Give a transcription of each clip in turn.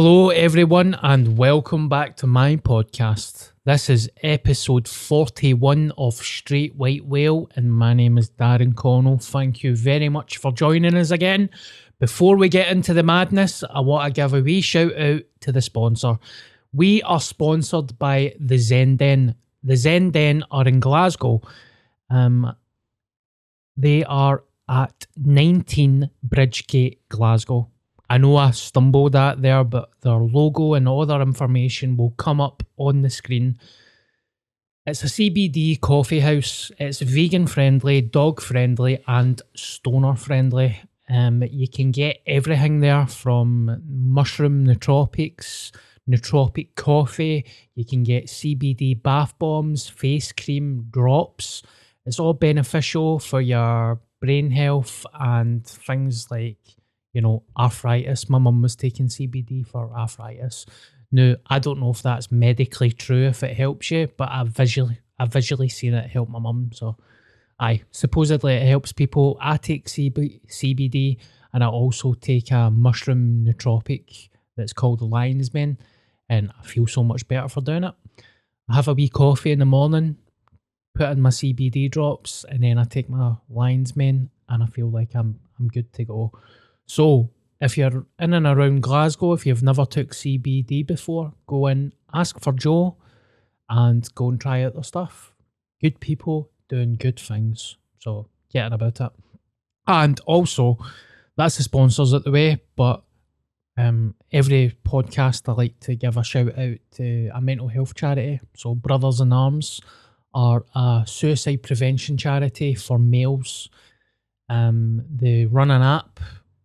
Hello, everyone, and welcome back to my podcast. This is episode 41 of Straight White Whale, and my name is Darren Connell. Thank you very much for joining us again. Before we get into the madness, I want to give a wee shout out to the sponsor. We are sponsored by the Zen Den. The Zen Den are in Glasgow. Um, they are at 19 Bridgegate, Glasgow. I know I stumbled at there, but their logo and all their information will come up on the screen. It's a CBD coffee house. It's vegan friendly, dog friendly, and stoner friendly. Um, you can get everything there from mushroom nootropics, nootropic coffee. You can get CBD bath bombs, face cream, drops. It's all beneficial for your brain health and things like you know, arthritis. My mum was taking CBD for arthritis. Now, I don't know if that's medically true, if it helps you, but I visually, I visually seen it help my mum. So, I supposedly it helps people. I take CB, CBD, and I also take a mushroom nootropic that's called Lion's Mane, and I feel so much better for doing it. I have a wee coffee in the morning, put in my CBD drops, and then I take my Lion's Mane, and I feel like I'm I'm good to go. So, if you're in and around Glasgow, if you've never took CBD before, go in, ask for Joe, and go and try out the stuff. Good people doing good things. So, getting about it. And also, that's the sponsors at the way, but um, every podcast I like to give a shout out to a mental health charity. So, Brothers in Arms are a suicide prevention charity for males. Um, they run an app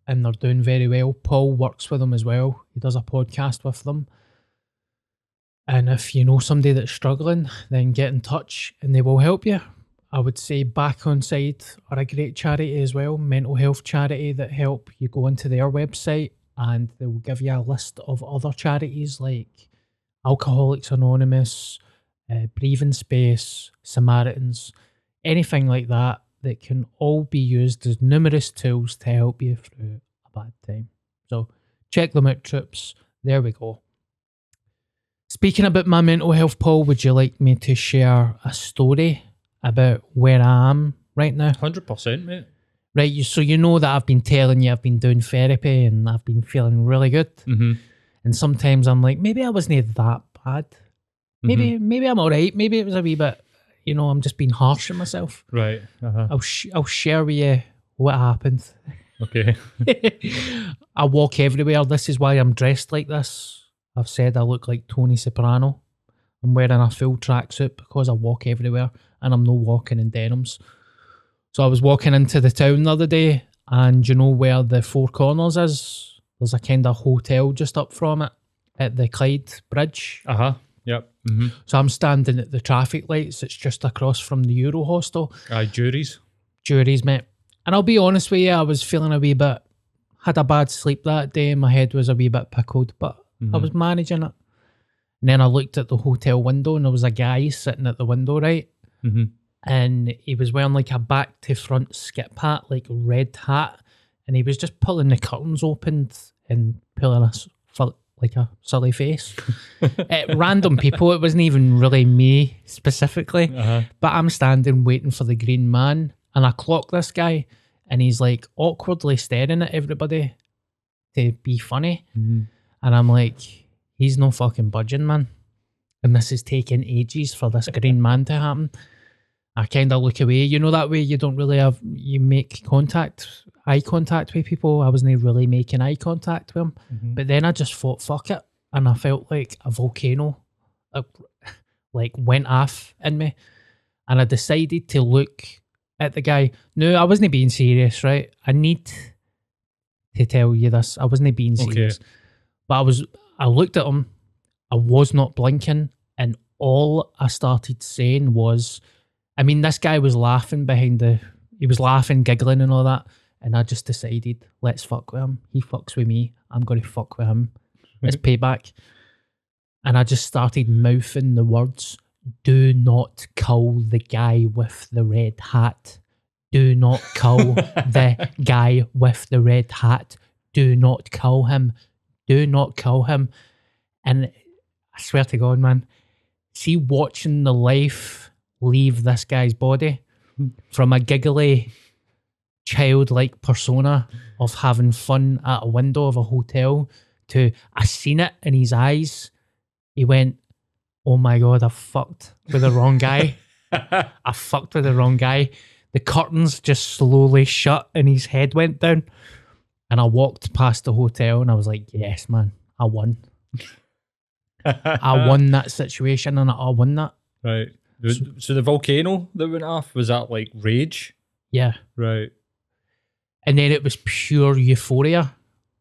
and they're doing very well. Paul works with them as well. He does a podcast with them. And if you know somebody that's struggling, then get in touch and they will help you. I would say Back Onside are a great charity as well, mental health charity that help you go into their website and they will give you a list of other charities like Alcoholics Anonymous, uh, Breathing Space, Samaritans, anything like that that can all be used as numerous tools to help you through a bad time. So check them out, troops. There we go. Speaking about my mental health, Paul, would you like me to share a story about where I am right now? 100%, mate. Right, you, so you know that I've been telling you I've been doing therapy and I've been feeling really good. Mm-hmm. And sometimes I'm like, maybe I wasn't that bad. Maybe, maybe I'm all right. Maybe it was a wee bit you know, I'm just being harsh on myself. Right. Uh-huh. I'll sh- I'll share with you what happened. Okay. I walk everywhere. This is why I'm dressed like this. I've said I look like Tony Soprano. I'm wearing a full tracksuit because I walk everywhere and I'm not walking in denims. So I was walking into the town the other day and you know where the Four Corners is? There's a kind of hotel just up from it at the Clyde Bridge. Uh huh. Mm-hmm. So I'm standing at the traffic lights. It's just across from the Euro Hostel. Aye, Jurys. Jurys, mate. And I'll be honest with you, I was feeling a wee bit, had a bad sleep that day. My head was a wee bit pickled, but Mm-hmm. I was managing it. And then I looked at the hotel window and there was a guy sitting at the window, right? Mm-hmm. And he was wearing like a back to front skip hat, like red hat. And he was just pulling the curtains open and pulling us for like a silly face at random people. It wasn't even really me specifically, Uh-huh. but I'm standing waiting for the green man, and I clock this guy, and he's like awkwardly staring at everybody to be funny, Mhm. and I'm like, he's no fucking budging, man, and this is taking ages for this green man to happen. I kind of look away, you know that way you don't really have you make contact, eye contact with people. I wasn't really making eye contact with him. Mhm. But then I just thought, fuck it. And I felt like a volcano uh, like went off in me. And I decided to look at the guy. No, I wasn't being serious, right? I need to tell you this. I wasn't being Okay. serious. But I was I looked at him, I was not blinking, and all I started saying was I mean, this guy was laughing behind the he was laughing, giggling and all that. And I just decided, let's fuck with him. He fucks with me. I'm gonna fuck with him. It's payback. And I just started mouthing the words, do not kill the guy with the red hat. Do not kill the guy with the red hat. Do not kill him. Do not kill him. And I swear to God, man, see watching the life leave this guy's body from a giggly, childlike persona of having fun at a window of a hotel to I seen it in his eyes. He went, Oh my god, I fucked with the wrong guy. I fucked with the wrong guy. The curtains just slowly shut and his head went down. And I walked past the hotel and I was like, Yes, man, I won. I won that situation and I won that. Right. Was- So the volcano that went off was that like rage? Yeah. Right. And then it was pure euphoria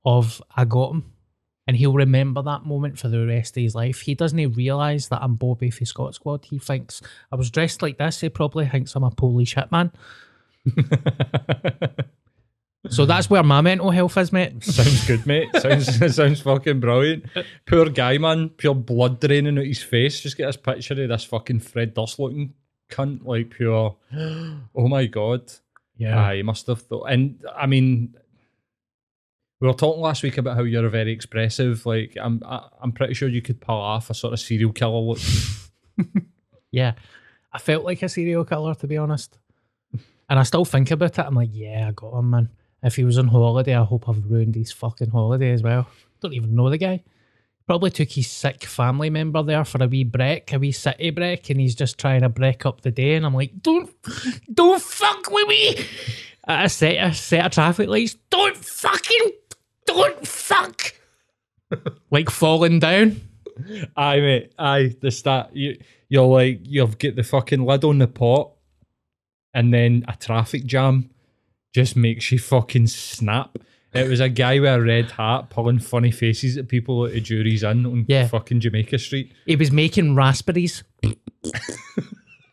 of I got him. And he'll remember that moment for the rest of his life. He doesn't realise that I'm Bobby for Scot Squad. He thinks I was dressed like this. He probably thinks I'm a Polish hitman. So that's where my mental health is, mate. Sounds good, mate. Sounds sounds fucking brilliant. Poor guy, man. Pure blood draining out his face. Just get this picture of this fucking Fred Durst looking cunt. Like pure. Oh my god. Ah, he must have thought. And I mean, we were talking last week about how you're very expressive. Like I'm, I, I'm pretty sure you could pull off a sort of serial killer look. Yeah. I felt like a serial killer, to be honest. And I still think about it. I'm like, yeah, I got him, man. If he was on holiday, I hope I've ruined his fucking holiday as well. Don't even know the guy. Probably took his sick family member there for a wee break, a wee city break, and he's just trying to break up the day. And I'm like, don't, don't fuck with me. At a set, a set of traffic lights, don't fucking, don't fuck. like falling down. Aye, mate. Aye, the start. You, you're like you've got the fucking lid on the pot, and then a traffic jam just makes you fucking snap. It was a guy with a red hat pulling funny faces at people at the Jurys Inn on Yeah. fucking Jamaica Street. he was making raspberries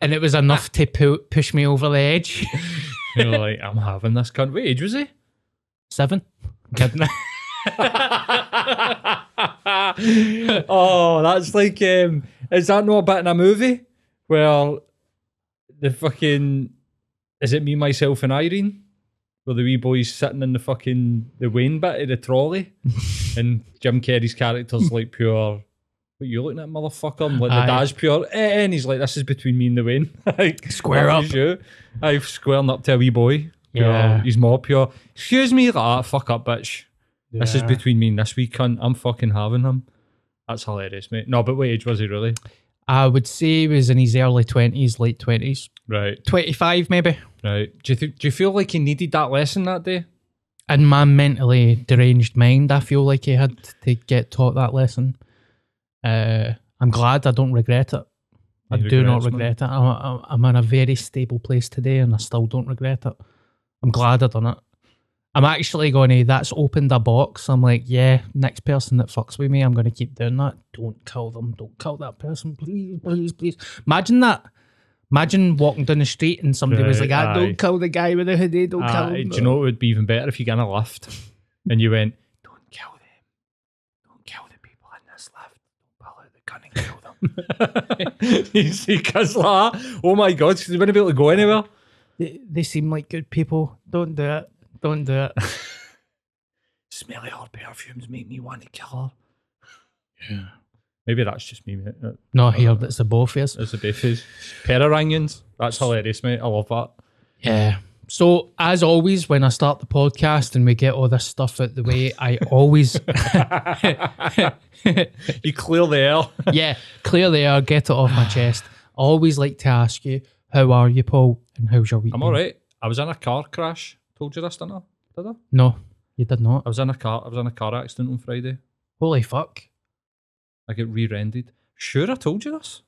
and it was enough to pu- push me over the edge You're like, I'm having this cunt. What age was he? seven kidding oh, that's like, um, is that not a bit in a movie Well, the fucking is it me, myself, and Irene? Where the wee boy's sitting in the fucking the wean bit of the trolley, and Jim Carrey's character's like pure. What you looking at, motherfucker? And like the dad's pure, eh, and he's like, "This is between me and the wean." like, Square up. You. I've squaring up to a wee boy. Pure, Yeah. he's more pure. Excuse me, like, ah, fuck up, bitch. This is between me and this wee cunt. I'm fucking having him. That's hilarious, mate. No, but what age was he really? i would say he was in his early 20s late 20s Right, 25 maybe right. Do you th- do you feel like he needed that lesson that day? in my mentally deranged mind i feel like he had to get taught that lesson uh, i'm glad i don't regret it I No do not regrets, man. regret it. I'm, I'm- I'm in a very stable place today and I still don't regret it. I'm glad I done it. I'm actually going to, that's opened a box. I'm like, yeah, next person that fucks with me, I'm going to keep doing that. Don't kill them. Don't kill that person. Please, please, please. Imagine that. Imagine walking down the street and somebody was like, Right, ah, aye. don't kill the guy with the hoodie. Don't kill Uh, him. do you know it would be even better if you got in a lift and you went, "Don't kill them, don't kill the people in this lift. Don't pull out the gun and kill them." you see, cause like, that, oh my god, they wouldn't be able to go anywhere. They, they seem like good people. Don't do it. Don't do it. Smelly her perfumes make me want to kill her. Yeah, maybe that's just me, mate. That- No, uh, here, that's the both of us. That's the basis. Pair. That's hilarious, mate. I love that. Yeah. So as always, when I start the podcast and we get all this stuff out the way, I always You clear the air. yeah clear the air, get it off my chest. I always like to ask you, how are you, Paul, and how's your week? I'm all right. I was in a car crash. Told you this, didn't I? Did I? No, you did not. I was in a car. I was in a car accident on Friday. Holy fuck! I get re-rendered. Sure, I told you this.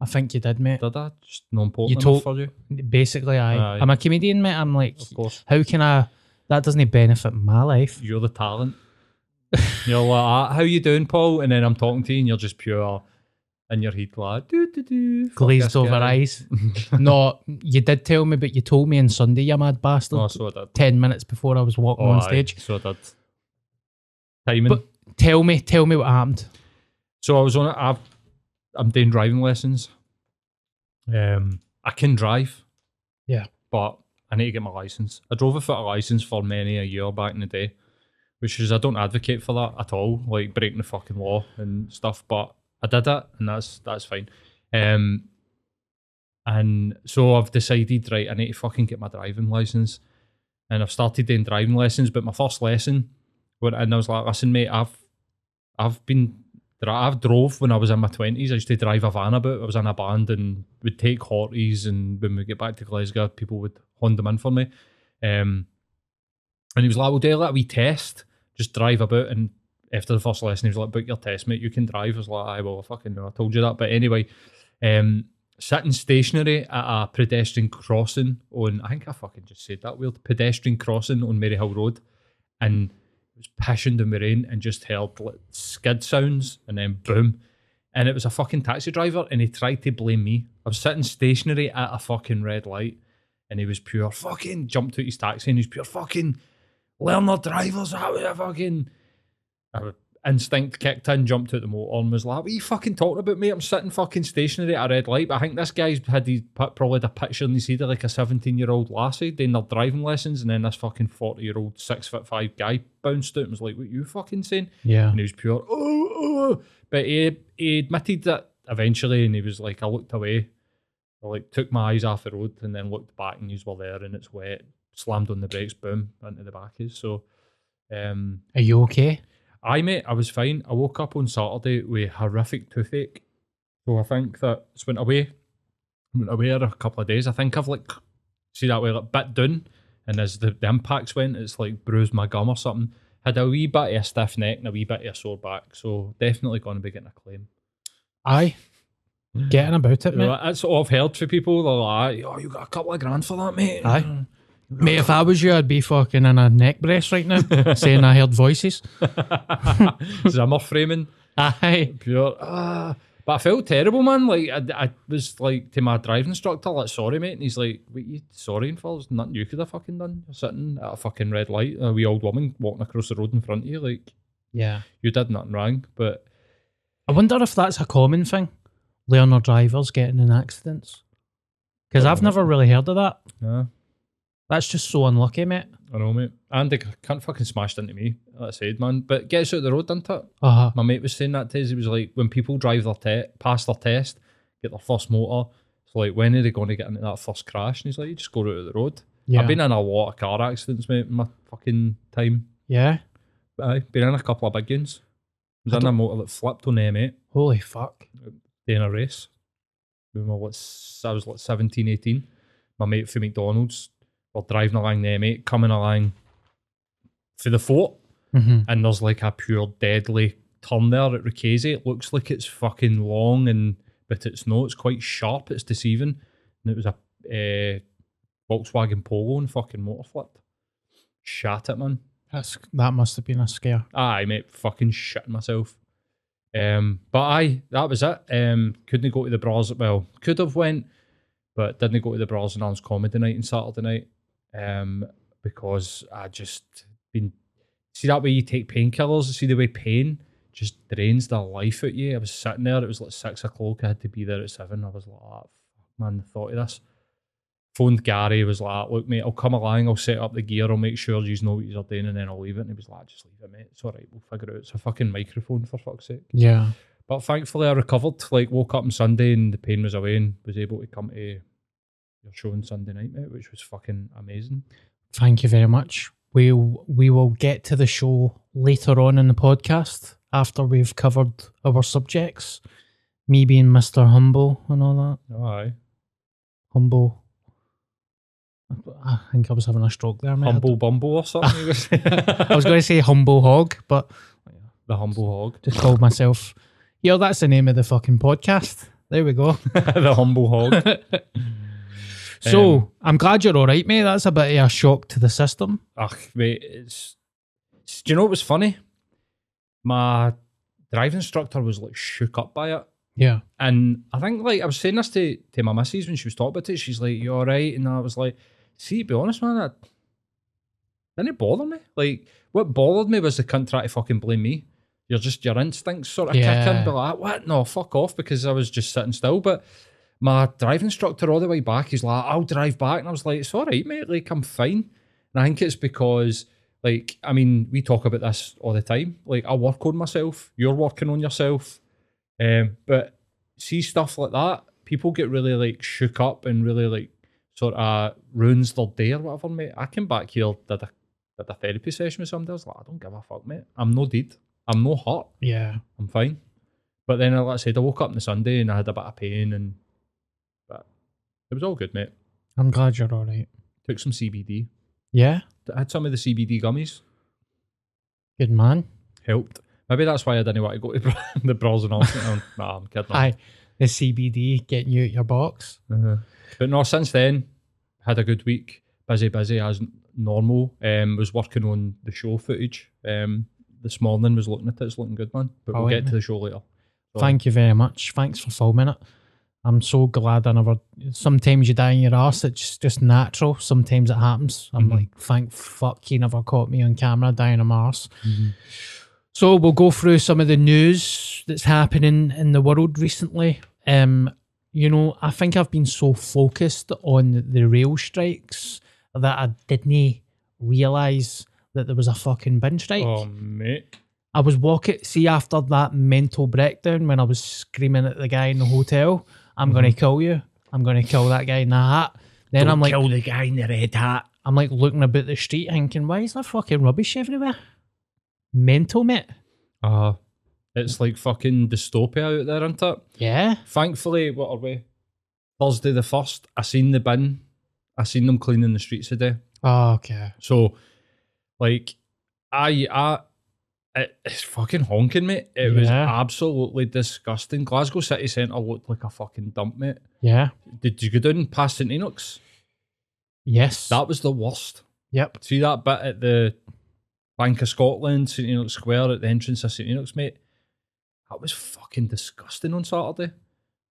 I think you did, mate. Did I? Just non-important You told- for you. Basically, I. Aye. I'm a comedian, mate. I'm like, Of course. how can I? That doesn't benefit my life. You're the talent. you're like, ah, how you doing, Paul? And then I'm talking to you, and you're just pure in your head, like, do do do. Glazed over guy. eyes. no, you did tell me, but you told me on Sunday, you mad bastard. Oh, so I did. Ten minutes before I was walking Oh, on aye, stage. So I did. Timing. But tell me, tell me what happened. So I was on it. I've, I'm doing driving lessons. Um, I can drive. Yeah. But I need to get my license. I drove without a license for many a year back in the day. which is I don't advocate for that at all, like breaking the fucking law and stuff. But I did it, and that's that's fine. Um, and so I've decided, right, I need to fucking get my driving license, and I've started doing driving lessons. But my first lesson, when and I was like, listen, mate, I've I've been I've drove when I was in my twenties. I used to drive a van about. I was in a band and would take Horties, and when we get back to Glasgow, people would hand them in for me. Um, and he was like, "We'll do a little wee test. Just drive about." And after the first lesson, he was like, "Book your test, mate. You can drive." I was like, "I well, I fucking know. I told you that." But anyway, um, sitting stationary at a pedestrian crossing on, I think I fucking just said that weird pedestrian crossing on Maryhill Road, and was pissing down the rain and just heard like skid sounds and then boom. And it was a fucking taxi driver and he tried to blame me. I was sitting stationary at a fucking red light and he was pure fucking jumped out his taxi and he's pure fucking learner drivers out there fucking uh, instinct kicked in, jumped out the motor and was like, What are you fucking talking about, mate? I'm sitting fucking stationary at a red light. But I think this guy's had his probably had a picture in his head of like a 17 year old lassie doing their driving lessons, and then this fucking 40 year old six foot five guy bounced out and was like, What you fucking saying? Yeah. And he was pure, oh, oh. But he, he admitted that eventually, and he was like, I looked away, I like took my eyes off the road and then looked back and you were there and it's wet, slammed on the brakes, boom, into the back backies. So, um, Are you okay? I mate, I was fine. I woke up on Saturday with horrific toothache. So I think that it's went away. Went away a couple of days. I think I've like see that way like bit down. And as the, the impacts went, it's like bruised my gum or something. Had a wee bit of a stiff neck and a wee bit of a sore back. So definitely gonna be getting a claim. Aye. Getting about it, You know, mate. that's all I've heard for people. They're like, oh, you got a couple of grand for that, mate. Aye. Mm. Mate, if I was you, I'd be fucking in a neck brace right now, saying I heard voices. Zimmer framing. Aye. pure. Ah. But I felt terrible, man. Like I, I was like to my driving instructor, like, sorry, mate. And he's like, what you sorrying for? There's nothing you could have fucking done. You're sitting at a fucking red light, a wee old woman walking across the road in front of you. Like, Yeah. you did nothing wrong. But I wonder if that's a common thing. Learner drivers getting in accidents. Because I've never really heard of that. yeah, That's just so unlucky, mate. I know, mate. And they can't fucking smashed into me. Like I said, man. But gets out of the road, doesn't it? Uh huh. My mate was saying that to us. He was like, when people drive their te- pass their test, get their first motor, it's like, when are they going to get into that first crash? And he's like, you just go out of the road. Yeah. I've been in a lot of car accidents, mate, in my fucking time. yeah. But I've been in a couple of big ones. I was I in a motor that flipped on the M8 Holy fuck. in a race. When I was, I was like 17, 18. My mate from McDonald's were driving along the M8, coming along for the fort, hmm and there's like a pure deadly turn there at Ricchese. It looks like it's fucking long, and but it's not. It's quite sharp. It's deceiving. And it was a uh, Volkswagen Polo and fucking motor flipped. Shat it, man. That's that must have been a scare. Aye, mate, fucking shitting myself. Um, but aye, that was it. Um, couldn't go to the bras. Well, could have went, but didn't go to the bras and arms comedy night on Saturday night. Um, because I just been see that way you take painkillers. See the way pain just drains the life out you. I was sitting there. It was like six o'clock. I had to be there at seven. I was like, oh, man, the thought of this. Phoned Gary. Was like, look, mate, I'll come along. I'll set up the gear. I'll make sure you know what you're doing, and then I'll leave it. And he was like, just leave it, mate. It's all right. We'll figure it out. It's a fucking microphone for fuck's sake. Yeah. But thankfully, I recovered. Like, woke up on Sunday and the pain was away, and was able to come to your show on Sunday night, mate, which was fucking amazing. Thank you very much. We'll we will get to the show later on in the podcast after we've covered our subjects. Me being Mr. Humble and all that. Oh, aye. Humble. I think I was having a stroke there, mate. Humble Bumble or something. I was going to say humble hog, but the humble hog. just called myself. Yo, that's the name of the fucking podcast. There we go. the humble hog. So Um, I'm glad you're all right, mate. That's a bit of a shock to the system. Ugh, mate, it's, it's- Do you know what was funny? My driving instructor was like shook up by it. Yeah. And I think like I was saying this to, to my missus when she was talking about it. She's like, "You're all right?" And I was like, "See, be honest, man, that didn't bother me. Like, what bothered me was the cunt trying to fucking blame me. You're just your instincts sort of Yeah. in, be like, what? No, fuck off, because I was just sitting still. But my driving instructor all the way back, he's like, I'll drive back, and I was like, it's all right, mate. Like, I'm fine. And I think it's because Like, I mean, we talk about this all the time. Like, I work on myself. You're working on yourself. Um, but see stuff like that, people get really like shook up and really like sort of ruins their day or whatever, mate. I came back here, did a, did a therapy session with somebody. I was like, I don't give a fuck, mate. I'm no deed. I'm no hurt. Yeah. I'm fine. But then, like I said, I woke up on the Sunday and I had a bit of pain, and was all good, mate. I'm glad you're all right. Took some CBD. Yeah. I had some of the CBD gummies. Good man. Helped. Maybe that's why I didn't want to go to the bras and all. nah, I'm kidding. Hi. The CBD getting you out your box. Uh-huh. But no, since then, had a good week. Busy, busy as normal. Um, was working on the show footage. Um, this morning was looking at it. It's looking good, man. But we'll get to the show later. So, Thank you very much. Thanks for filming it. I'm so glad I never. Sometimes you die in your ass. It's just natural. Sometimes it happens. I'm Mhm. like, thank fuck you never caught me on camera dying on my arse. Mhm. So we'll go through some of the news that's happening in the world recently. Um, you know, I think I've been so focused on the rail strikes that I didn't realise that there was a fucking bin strike. Oh, mate. I was walking, see, after that mental breakdown when I was screaming at the guy in the hotel, I'm going to kill you. I'm going to kill that guy in the hat. Then I'm like, kill the guy in the red hat. I'm like looking about the street thinking, why is there fucking rubbish everywhere? Mental, mate. Uh, it's like fucking dystopia out there, isn't it? Yeah. Thankfully, what are we? Thursday the first. I seen the bin. I seen them cleaning the streets today. Oh, okay. So, like, I, I, it, it's fucking honking, mate. It was absolutely disgusting. Glasgow city centre looked like a fucking dump, mate. Yeah. Did you go down past St Enoch's? Yes. That was the worst. yep. See that bit at the Bank of Scotland, St Enoch Square, at the entrance of St Enoch's, mate? That was fucking disgusting on Saturday.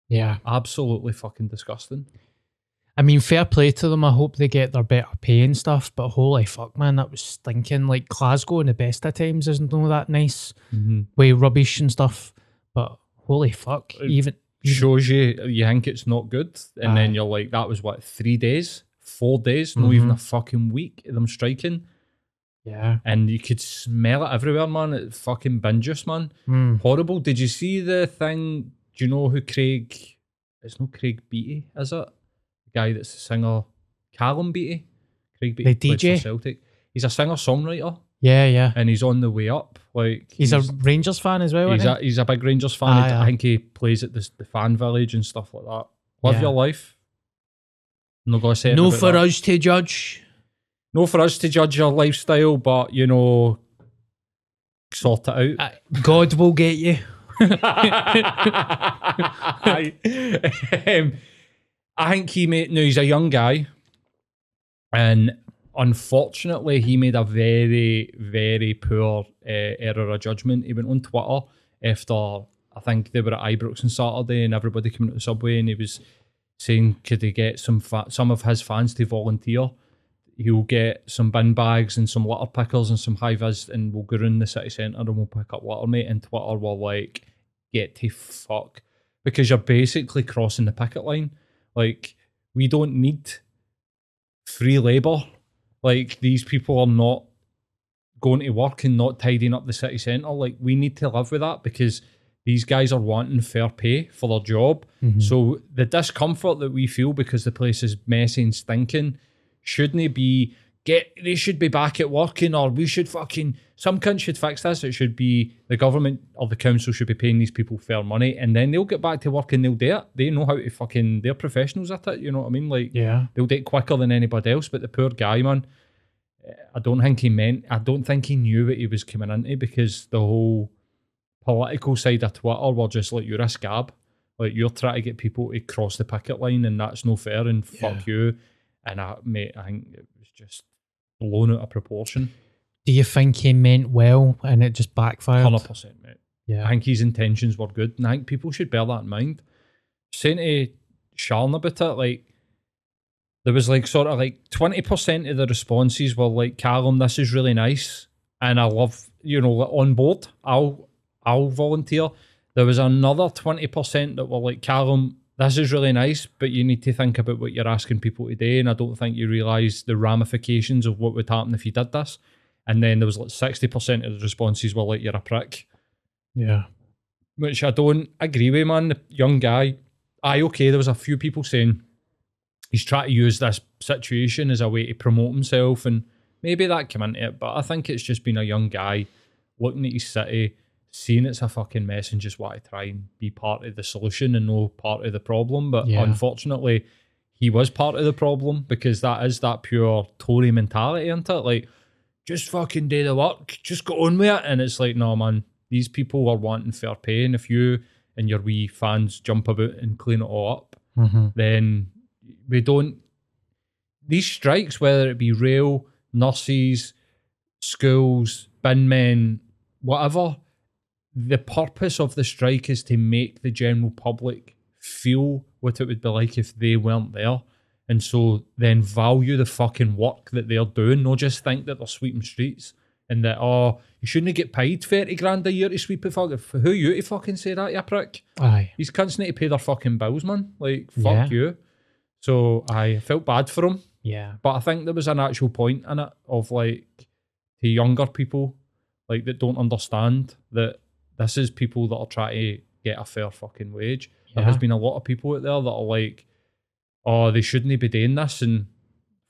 Yeah. Absolutely fucking disgusting. I mean, fair play to them. I hope they get their better pay and stuff. But holy fuck, man, that was stinking. Like Glasgow in the best of times isn't all that nice. Mm-hmm. Way rubbish and stuff. But holy fuck, Uh, even Shows you you think it's not good, and Aye. then you're like, that was what three days, four days, not even a fucking week of them striking, yeah. and you could smell it everywhere, man. It fucking binges, man. Mm. Horrible. Did you see the thing? Do you know who Craig? It's not Craig Beattie, is it? Guy that's a singer, Callum Beattie. Craig Beattie. The DJ? Celtic. He's a singer songwriter, Yeah, yeah. and he's on the way up. Like He's, a Rangers fan as well. he's isn't a he's a big Rangers fan. Aye, I think he plays at the the fan village and stuff like that. Live Yeah. your life. Not gonna say no for that. us to judge. No for us to judge your lifestyle, but you know, sort it out. Uh, God will get you. um, I think he made. No, he's a young guy, and unfortunately, he made a very, very poor uh, error of judgment. He went on Twitter after I think they were at Ibrox on Saturday, and everybody came to the subway, and he was saying, "Could he get some fa- some of his fans to volunteer?" He'll get some bin bags and some litter pickers and some high vis, and we'll go around the city centre and we'll pick up litter, mate. And Twitter were like, "Get to fuck," because you're basically crossing the picket line. Like, we don't need free labour. Like, these people are not going to work and not tidying up the city centre. Like, we need to live with that because these guys are wanting fair pay for their job. Mm-hmm. So, the discomfort that we feel because the place is messy and stinking shouldn't be get they should be back at working or we should fucking some cunt should fix this. It should be the government or the council should be paying these people fair money and then they'll get back to work and they'll do it. They know how to fucking they're professionals at it, you know what I mean? Like Yeah. they'll do it quicker than anybody else. But the poor guy, man, I don't think he meant I don't think he knew what he was coming into because the whole political side of Twitter were just like you're a scab. Like you're trying to get people to cross the picket line and that's no fair and fuck you. And I mate, I think it was just blown out of proportion. Do you think he meant well and it just backfired? Hundred percent, mate. Yeah. I think his intentions were good, and I think people should bear that in mind. Saying to Sharon about it, like there was like sort of like twenty percent of the responses were like, "Callum, this is really nice, and I love you know on board. I'll I'll volunteer." There was another twenty percent that were like, "Callum, this is really nice, but you need to think about what you're asking people today, and I don't think you realise the ramifications of what would happen if you did this." And then there was like 60% of the responses were like, you're a prick, Yeah. which I don't agree with, man. The young guy, I okay, there was a few people saying he's trying to use this situation as a way to promote himself and maybe that came into it, but I think it's just been a young guy looking at his city, seeing it's a fucking mess and just want to try and be part of the solution and no part of the problem. But Yeah. unfortunately, he was part of the problem because that is that pure Tory mentality, isn't it? Like, just fucking do the work, just go on with it. And it's like, no, man, these people are wanting fair pay. And if you and your wee fans jump about and clean it all up, Mm-hmm. then we don't. These strikes, whether it be rail, nurses, schools, bin men, whatever, the purpose of the strike is to make the general public feel what it would be like if they weren't there. And so then value the fucking work that they're doing, not just think that they're sweeping streets and that, oh, you shouldn't get paid 30 grand a year to sweep a fucking. Who are you to fucking say that, you prick? Aye. These cunts need to pay their fucking bills, man. Like, fuck Yeah. you. So I felt bad for him, Yeah. but I think there was an actual point in it of like to younger people, like that don't understand that this is people that are trying to get a fair fucking wage. There has been a lot of people out there that are like, oh, they shouldn't be doing this, and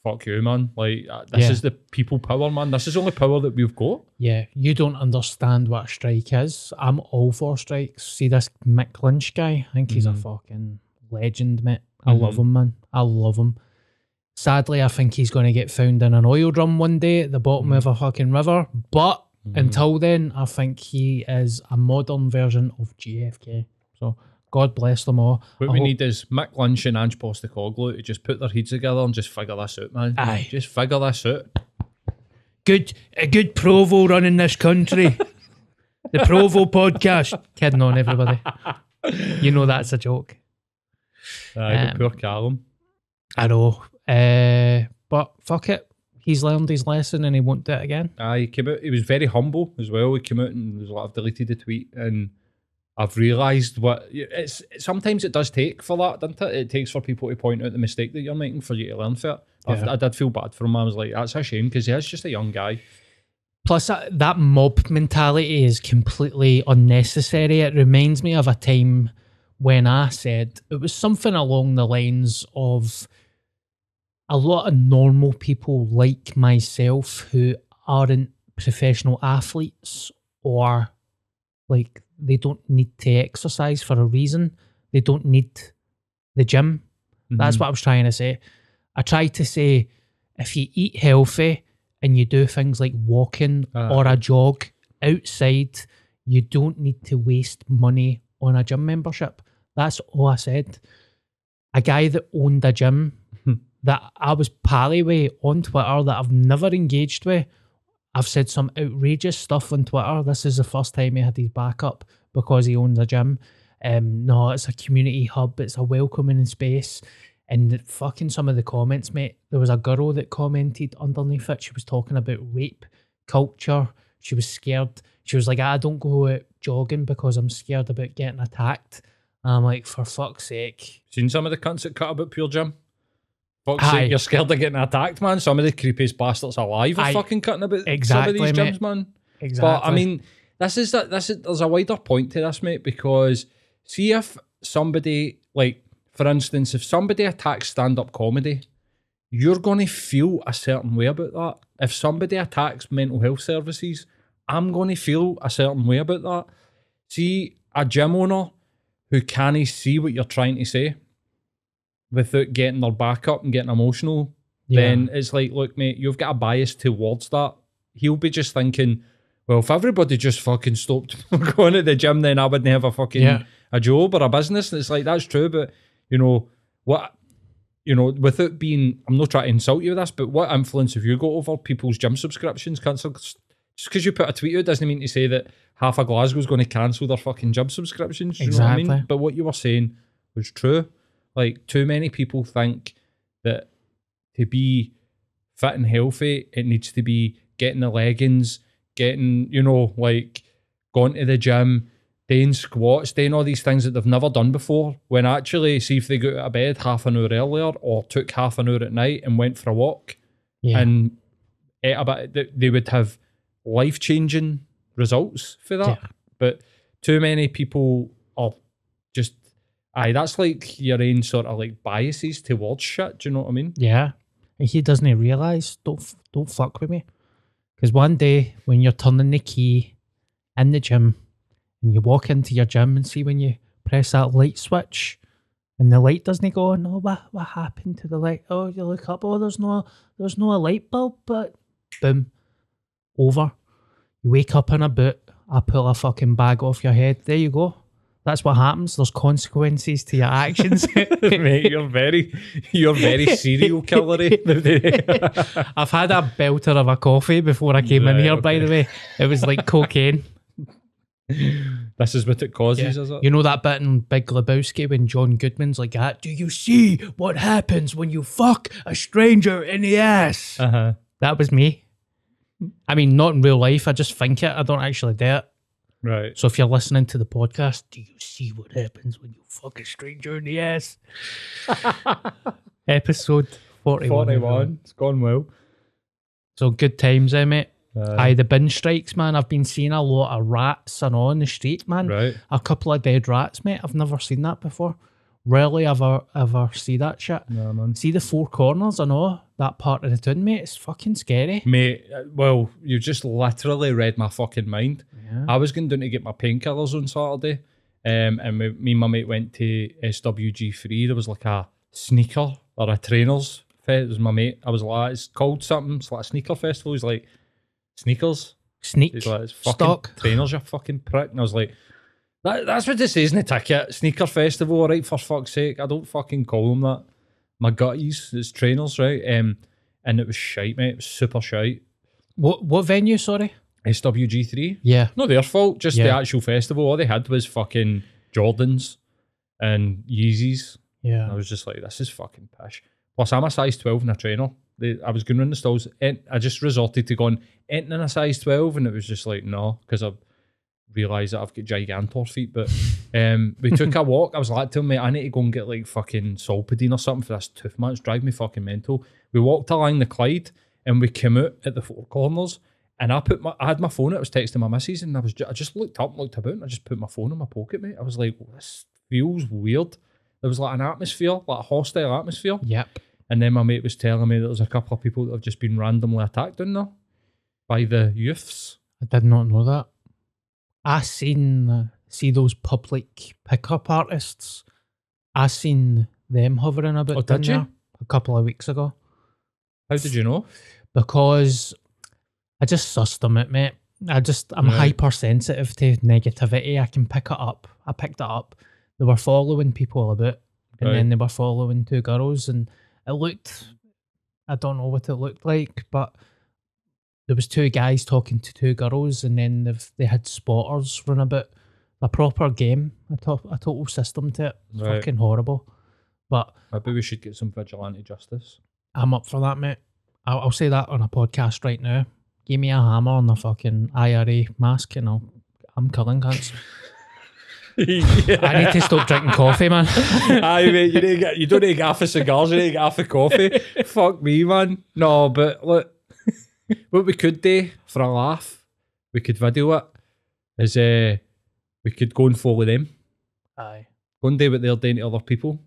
fuck you, man. Like uh, this Yeah. is the people power, man. This is the only power that we've got. Yeah, you don't understand what a strike is. I'm all for strikes. See this Mick Lynch guy? I think he's a Mhm. fucking legend, mate. I love him, man. I love him. Sadly, I think he's going to get found in an oil drum one day at the bottom Mhm. of a fucking river. But Mhm. until then, I think he is a modern version of JFK. So God bless them all. What I we hope- need is Mick Lynch and Ange Postecoglou to just put their heads together and just figure this out, man. Aye. Just figure this out. good a good provo running this country. the Provo podcast. Kidding on everybody. You know that's a joke. Aye, Um, poor Callum. I know. Uh, but fuck it. He's learned his lesson and he won't do it again. Aye, he came out. He was very humble as well. He came out and was like, "I've deleted the tweet," and I've realised what it's. Sometimes it does take for that, doesn't it? It takes for people to point out the mistake that you're making for you to learn for it. I've- Yeah. I did feel bad for him. I was like, "That's a shame," because he is just a young guy. Plus, that, that mob mentality is completely unnecessary. It reminds me of a time when I said it was something along the lines of a lot of normal people like myself who aren't professional athletes or like they don't need to exercise for a reason. They don't need the gym. That's Mhm. what I was trying to say. I tried to say if you eat healthy and you do things like walking Aye. or a jog outside, you don't need to waste money on a gym membership. That's all I said. A guy that owned a gym that I was pally with on Twitter that I've never engaged with. I've said some outrageous stuff on Twitter. This is the first time he had his back up because he owns a gym. Um, no, it's a community hub. It's a welcoming space. And fucking some of the comments, mate. There was a girl that commented underneath it. She was talking about rape culture. She was scared. She was like, I don't go out jogging because I'm scared about getting attacked. And I'm like, for fuck's sake. Seen some of the cunts that cut about pure gym. Fuck's sake, you're scared of getting attacked, man. Some of the creepiest bastards alive are Aye. fucking cutting about Exactly, some of these mate. gyms, man. Exactly. But I mean, this is that this is there's a wider point to this, mate, because see if somebody like, for instance, if somebody attacks stand-up comedy, you're gonna feel a certain way about that. If somebody attacks mental health services, I'm gonna feel a certain way about that. See, a gym owner who can't see what you're trying to say without getting their back up and getting emotional yeah. then it's like, look, mate, you've got a bias towards that. He'll be just thinking, well, if everybody just fucking stopped going to the gym, then I wouldn't have a fucking Yeah. a job or a business. And it's like that's true, but you know what? You know, without being, I'm not trying to insult you with this, but what influence have you got over people's gym subscriptions? Cancel just because you put a tweet out doesn't mean to say that half of Glasgow's going to cancel their fucking gym subscriptions. You know what I mean? Exactly. But what you were saying was true. Like too many people think that to be fit and healthy, it needs to be getting the leggings, getting, you know, like going to the gym, doing squats, doing all these things that they've never done before. When actually, see if they got out of bed half an hour earlier or took half an hour at night and went for a walk yeah. and ate a bit, they would have life changing results for that. Yeah. But too many people are aye, that's like your own sort of like biases towards shit. Do you know what I mean? Yeah. And he doesn't realise, don't, don't fuck with me. Because one day when you're turning the key in the gym and you walk into your gym and see when you press that light switch and the light doesn't go on, oh, what, what happened to the light? Oh, you look up, oh, there's no, there's no a light bulb, but boom, over. You wake up in a boot, I pull a fucking bag off your head. There you go. That's what happens. There's consequences to your actions. Mate, you're very, you're very serial killery. I've had a belter of a coffee before I came in Right, here, by the way. It was like cocaine. this is what it causes, is it? You know that bit in Big Lebowski when John Goodman's like that? Do you see what happens when you fuck a stranger in the ass? Uh huh. that was me. I mean, not in real life. I just think it. I don't actually do it. Right. So if you're listening to the podcast, do you see what happens when you fuck a stranger in the ass? Episode 41. 41. It's gone well. So good times, eh, mate? Uh, Aye, the bin strikes, man. I've been seeing a lot of rats and on the street, man. right. A couple of dead rats, mate. I've never seen that before. Rarely ever ever see that shit. No, man. See the four corners, I know that part of the town, mate. It's fucking scary. Mate, uh, well, you just literally read my fucking mind. Yeah. I was going down to get my painkillers on Saturday, um, and we, me and my mate went to SWG3. There was like a sneaker or a trainers fest. It was my mate. I was like, it's called something. It's like a sneaker festival. He's like, sneakers. Sneak. He's like, it's fucking Stock. trainers, you fucking prick. And I was like, that, that's what it says in the ticket. Sneaker festival, all right, for fuck's sake. I don't fucking call them that. My gutties, it's trainers, right? Um, and it was shite, mate. It was super shite. What what venue, sorry? SWG3. Yeah. Not their fault, just the actual festival. All they had was fucking Jordans and Yeezys. Yeah. I Yeah. was just like, this is fucking pish. Plus, I'm a size 12 in a trainer. They, I was going around the stalls. And I just resorted to going, entering a size 12, and it was just like, no, because I realised that I've got gigantor feet. But um, we took a walk. I was like, tell me, I need to go and get like fucking Solpadeine or something for this tooth, man. It's driving me fucking mental. We walked along the Clyde, and we came out at the four corners. And I put my, I had my phone. I was texting my missus, and I was, ju- I just looked up, and looked about, and I just put my phone in my pocket, mate. I was like, this feels weird. There was like an atmosphere, like a hostile atmosphere. Yep. And then my mate was telling me that there's a couple of people that have just been randomly attacked down there by the youths. I did not know that. I seen see those public pickup artists. I seen them hovering about Oh, did you? a couple of weeks ago How did you know? because I just sussed them out, mate. I just I'm Right. hypersensitive to negativity. I can pick it up. I picked it up. They were following people about, and Right. then they were following two girls, and it looked. I don't know what it looked like, but there was two guys talking to two girls, and then they've, they had spotters run about. A proper game, a, to- a total system to it. It's Right. fucking horrible. But Maybe we should get some vigilante justice. I'm up for that, mate. I'll, I'll say that on a podcast right now. Give me a hammer and a fucking IRA mask, and I'll, I'm killing cunts. I need to stop drinking coffee, man. Aye, mate, you, need you don't need half a cigars, you need half a coffee. Fuck me, man. No, but look, what we could do for a laugh, we could video it, is uh, we could go and follow them. Aye. Go and do what they're doing to other people.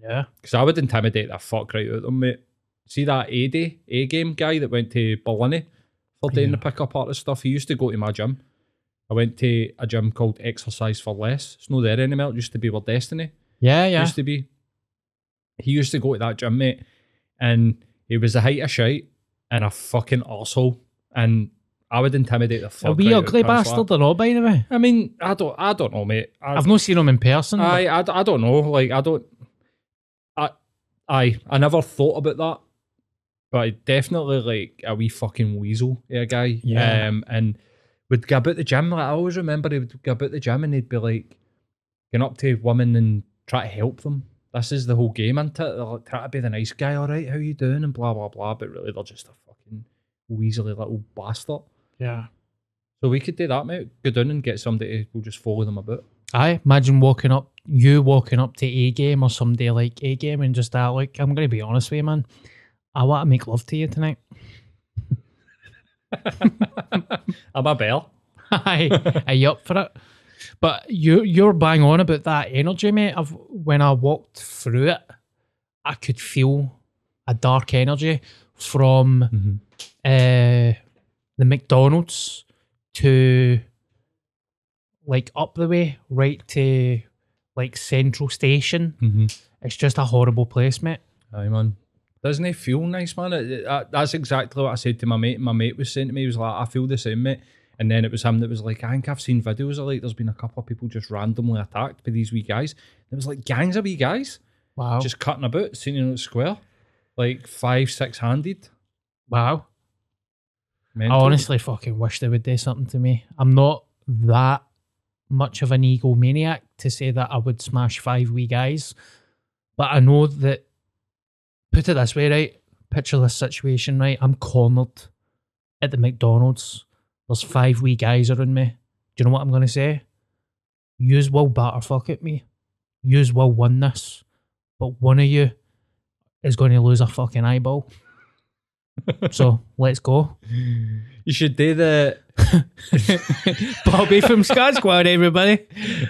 Yeah. Because I would intimidate the fuck right out of them, mate. See that A day, A game guy that went to Berlin for doing the Yeah. pickup artist stuff? He used to go to my gym. I went to a gym called Exercise for Less. It's not there anymore. It used to be where Destiny Yeah, yeah. used to be. He used to go to that gym, mate, and he was a height of shite and a fucking asshole, And I would intimidate the fuck A wee out of ugly bastard or not, by the way. I mean, I don't, I don't know, mate. I, I've not seen him in person. I, I, I don't know. Like, I don't. I, I, I never thought about that, but I definitely like a wee fucking weasel, yeah, guy. Yeah. Um, and would go about the gym. Like I always remember, he would go about the gym and he'd be like, going up to women and try to help them. This is the whole game, and They're like, try to be the nice guy. All right, how you doing? And blah blah blah. But really, they're just a fucking weaselly little bastard. yeah. So we could do that, mate. Go down and get somebody to we'll just follow them about. I imagine walking up, you walking up to A game or somebody like A game and just that, like, I'm going to be honest with you, man. I want to make love to you tonight. I'm a bear. Aye, are you up for it? But you you're bang on about that energy, mate. Of when I walked through it, I could feel a dark energy from uh, the McDonald's to like up the way, right to like Central Station. Mm-hmm. It's just a horrible place, mate. Aye, man. Doesn't it feel nice, man? It- it- that- that's exactly what I said to my mate. My mate was saying to me, he was like, I feel the same, mate. And then it was him that was like, I think I've seen videos of like, there's been a couple of people just randomly attacked by these wee guys. It was like gangs of wee guys Wow. just cutting about, sitting in the square, like five, six handed. wow. I honestly fucking wish they would do something to me. I'm not that much of an egomaniac to say that I would smash five wee guys, but I know that. Put it this way, right? Picture this situation, right? I'm cornered at the McDonald's. There's five wee guys around me. Do you know what I'm gonna say? Yous will batter fuck at me. Yous will win this, but one of you is going to lose a fucking eyeball. so let's go. You should do the. Bobby from Scot Squad, everybody.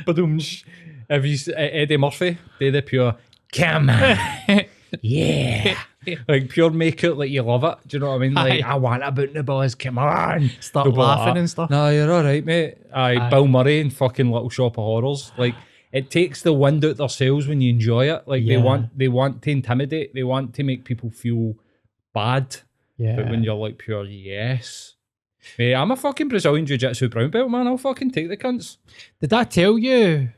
Have you uh, Eddie Murphy? Do the pure. Come on. Yeah. like pure make it like you love it. Do you know what I mean? Like, Aye. I want about the boys. Come on. Start They'll be like laughing ah, and stuff. No, you're all right, mate. Aye, Aye. Bill Murray and fucking Little Shop of Horrors. Like, it takes the wind out their sails when you enjoy it. Like, Yeah. they want they want to intimidate. They want to make people feel bad. Yeah. But when you're like pure, yes. Mate, I'm a fucking Brazilian Jiu Jitsu brown belt, man. I'll fucking take the cunts. Did I tell you?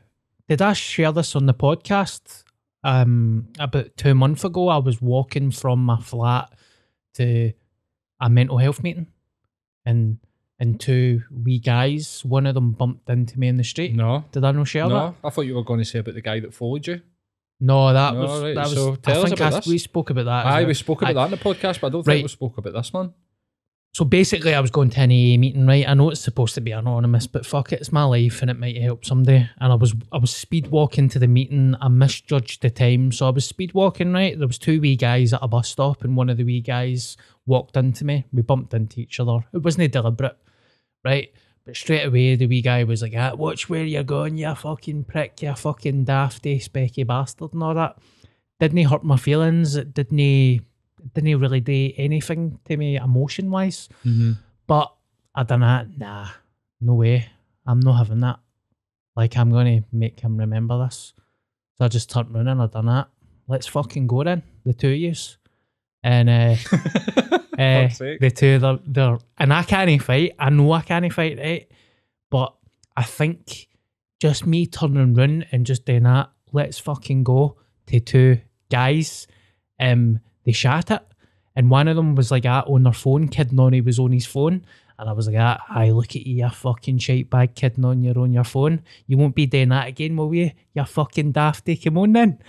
Did I share this on the podcast? Um, about two months ago, I was walking from my flat to a mental health meeting, and and two wee guys, one of them bumped into me in the street. No. Did I not share that? I thought you were going to say about the guy that followed you. No, that No, was right, that was. so tell I us think about I, this. we spoke about that. Aye, well. we spoke about Aye. that in the podcast, but I don't Right. think we spoke about this one. So basically, I was going to an AA meeting, right? I know it's supposed to be anonymous, but fuck it, it's my life and it might help someday. And I was I was speed walking to the meeting. I misjudged the time, so I was speed walking. Right, there was two wee guys at a bus stop, and one of the wee guys walked into me. We bumped into each other. It wasn't deliberate, right? But straight away, the wee guy was like, ah, "Watch where you're going, you fucking prick, you fucking dafty, specky bastard," and all that. Didn't he hurt my feelings. It didn't. Didn't really do anything to me emotion wise. Mm-hmm. But I done that. Nah, no way. I'm not having that. Like I'm gonna make him remember this. So I just turned around and I done that. Let's fucking go then, the two of yous. And uh, uh the two they're, they're and I can't fight. I know I can't fight, right? But I think just me turning round and just doing that, let's fucking go to two guys. Um, they shot it, and one of them was like ah, on their phone, kidding on he was on his phone. And I was like, ah, aye, look at you, you fucking shite bag kidding on your on your phone. You won't be doing that again, will you? You fucking dafty. Come on then.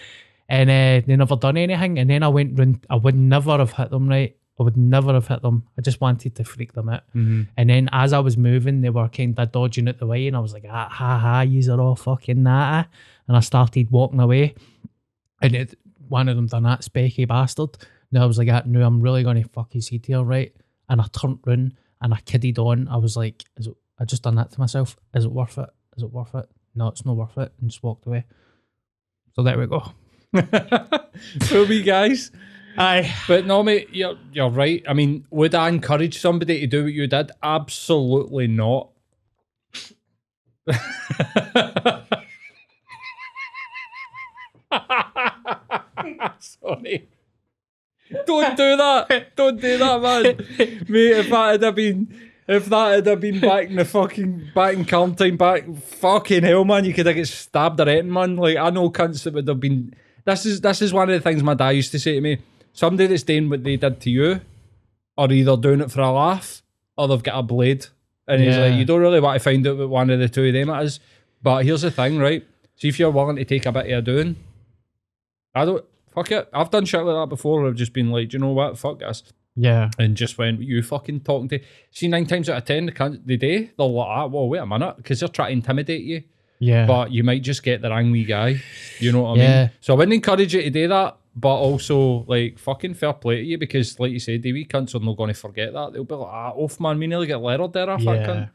And uh, they never done anything. And then I went round, I would never have hit them, right? I would never have hit them. I just wanted to freak them out. Mm-hmm. And then as I was moving, they were kind of dodging out the way, and I was like, ah, ha ha, yous are all fucking that. And I started walking away, and it, one of them done that specky bastard. And I was like, ah, no, I'm really going to fuck his head here, right? And I turned round and I kidded on. I was like, is it, I just done that to myself. Is it worth it? Is it worth it? No, it's not worth it. And just walked away. So there we go. For me, guys. Aye. But no, mate, you're, you're right. I mean, would I encourage somebody to do what you did? Absolutely not. Sorry. Don't do that. Don't do that, man. Mate, if that had been if that had have been back in the fucking back in Calton back fucking hell man, you could have get stabbed or anything, man. Like I know cunts that would have been this is this is one of the things my dad used to say to me. Somebody that's doing what they did to you are either doing it for a laugh or they've got a blade. And he's Yeah. like, you don't really want to find out what one of the two of them it is. But here's the thing, right? See if you're willing to take a bit of a doing. I don't fuck it. I've done shit like that before. I've just been like, you know what? Fuck this. Yeah. And just when you fucking talking to see nine times out of ten the cunt the day, they're like, ah, well, wait a minute, because they're trying to intimidate you. Yeah. But you might just get the wrong wee guy. You know what I Yeah. mean? So I wouldn't encourage you to do that. but also like fucking fair play to you because, like you said, the wee cunts are not going to forget that. They'll be like, ah, off man, we nearly get lettered there, fat Yeah. cunt.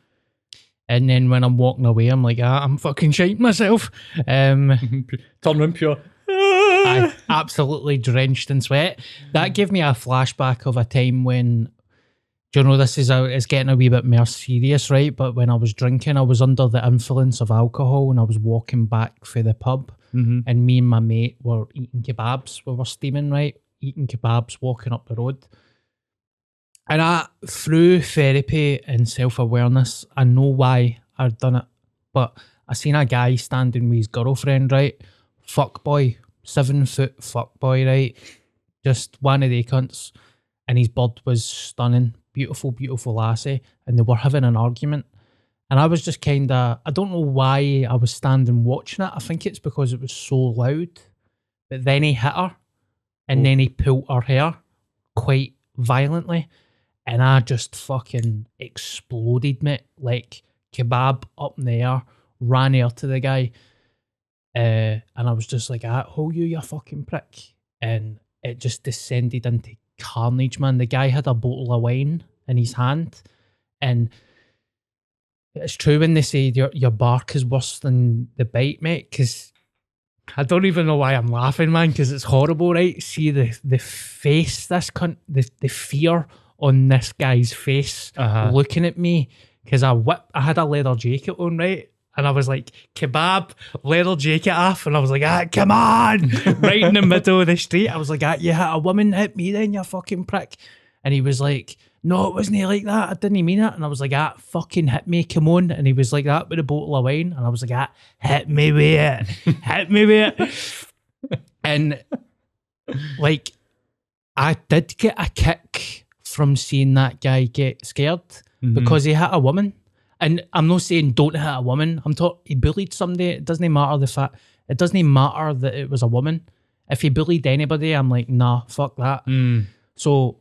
And then when I'm walking away, I'm like, ah, I'm fucking shite myself. Um, Turn around pure. I absolutely drenched in sweat. That gave me a flashback of a time when, do you know, this is a, it's getting a wee bit more serious, right? But when I was drinking, I was under the influence of alcohol and I was walking back for the pub. Mm-hmm. And me and my mate were eating kebabs. We were steaming, right? Eating kebabs, walking up the road. And I, through therapy and self awareness, I know why I'd done it. But I seen a guy standing with his girlfriend, right? Fuck boy, seven foot fuck boy, right? Just one of the cunts. And his bud was stunning, beautiful, beautiful lassie. And they were having an argument. And I was just kind of, I don't know why I was standing watching it. I think it's because it was so loud. But then he hit her and Oh. then he pulled her hair quite violently. And I just fucking exploded, mate. Like kebab up in the air, ran here to the guy. Uh, and I was just like, ah, who you, you fucking prick. And it just descended into carnage, man. The guy had a bottle of wine in his hand. And it's true when they say your, your bark is worse than the bite, mate, because I don't even know why I'm laughing, man, because it's horrible, right? See the the face, this cunt, the, the fear on this guy's face Uh-huh. looking at me because I whip, I had a leather jacket on, right? And I was like, kebab, leather jacket off. And I was like, ah, come on. right in the middle of the street. I was like, ah, you hit a woman, hit me then, you fucking prick. And he was like, no, it wasn't like that. I didn't mean it. And I was like, ah, fucking hit me, come on. And he was like that with a bottle of wine. And I was like, ah, hit me with it. hit me with it. and like, I did get a kick from seeing that guy get scared because he hit a woman. And I'm not saying don't hit a woman. I'm talking he bullied somebody. It doesn't matter the fact. It doesn't matter that it was a woman. If he bullied anybody, I'm like, nah, fuck that. Mm. So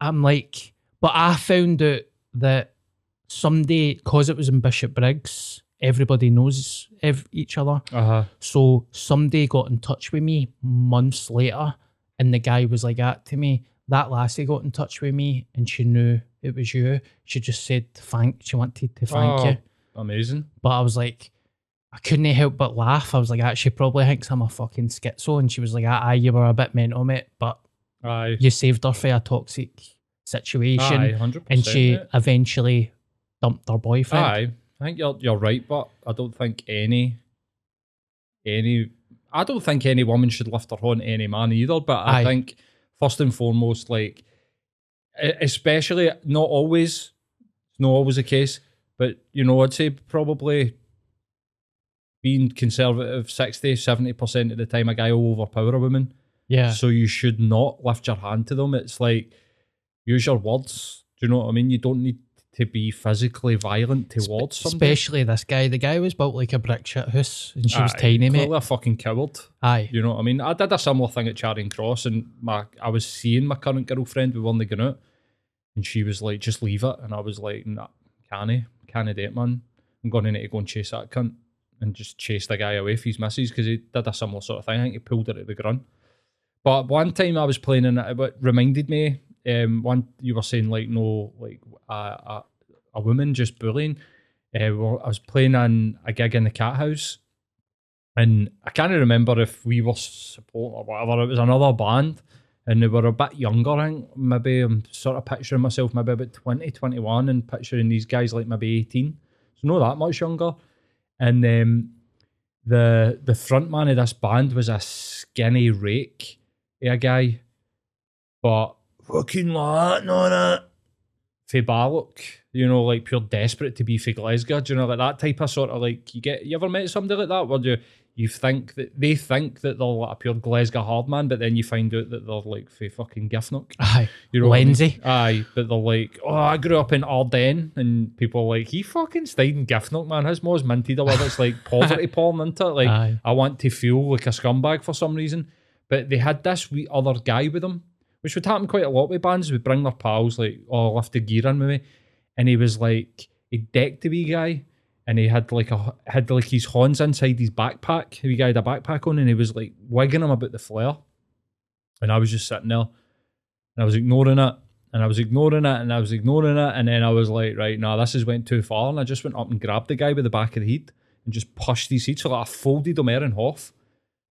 I'm like, but I found out that someday, because it was in Bishopbriggs, everybody knows ev- each other. Uh-huh. So somebody got in touch with me months later, and the guy was like that to me. That lassie got in touch with me, and she knew it was you. She just said thank. She wanted to thank Oh. you, Amazing. but I was like, I couldn't help but laugh. I was like, ah, she probably thinks I'm a fucking schizo, and she was like, ah, you were a bit mental, mate, but Aye. you saved her from a toxic situation, Aye, 100%. and she mate. eventually dumped her boyfriend. Aye, I think you're you're right, but I don't think any any I don't think any woman should lift her on any man either. But I Aye. think first and foremost, like especially not always, it's not always the case, but you know, I'd say probably being conservative 60 70 percent of the time a guy will overpower a woman. Yeah, So you should not lift your hand to them. It's like use your words. Do you know what I mean? You don't need to be physically violent towards somebody. especially this guy. The guy was built like a brick shit house, and she was Aye, tiny, mate. clearly a fucking coward. Aye. You know what I mean? I did a similar thing at Charing Cross, and my I was seeing my current girlfriend. We weren't going out, and she was like, "Just leave it," and I was like, "Nah, can't I? Can't I date, man? I'm going to need to go and chase that cunt." And just chase the guy away for his missus because he did a similar sort of thing. I think he pulled her at the ground. But one time I was playing and it reminded me, um, one you were saying like no, like a a, a woman just bullying. Uh, well, I was playing on a gig in the Cathouse, and I can't remember if we were support or whatever. It was another band, and they were a bit younger. I think maybe I'm sort of picturing myself maybe about 20, 21 and picturing these guys like maybe 18. So not that much younger. And um, the the front man of this band was a skinny rake, a guy, but fucking like no that. For Ballock, you know, like pure desperate to be for Glasgow, do you know, like that type of sort of like you get. You ever met somebody like that where you you think that they think that they're like a pure Glasgow hard man, but then you find out that they're like for fucking Giffnock. Aye. You know, what I mean? Lindsay. Aye, but they're like, oh, I grew up in Ardennes, and people are like, he fucking stayed in Giffnock, man. His mom's minted or whatever. It's like poverty porn, isn't it? Like, Aye. I want to feel like a scumbag for some reason. But they had this wee other guy with them, which would happen quite a lot with bands. Would bring their pals, like, oh, lift the gear in with me. And he was like, he decked the wee guy, and he had like a had like his horns inside his backpack. The wee guy had a backpack on, and he was like wigging him about the flare. And I was just sitting there and I was ignoring it and I was ignoring it and I was ignoring it. And then I was like, right, now this has went too far. And I just went up and grabbed the guy with the back of the heat and just pushed his seat. So like I folded him in half.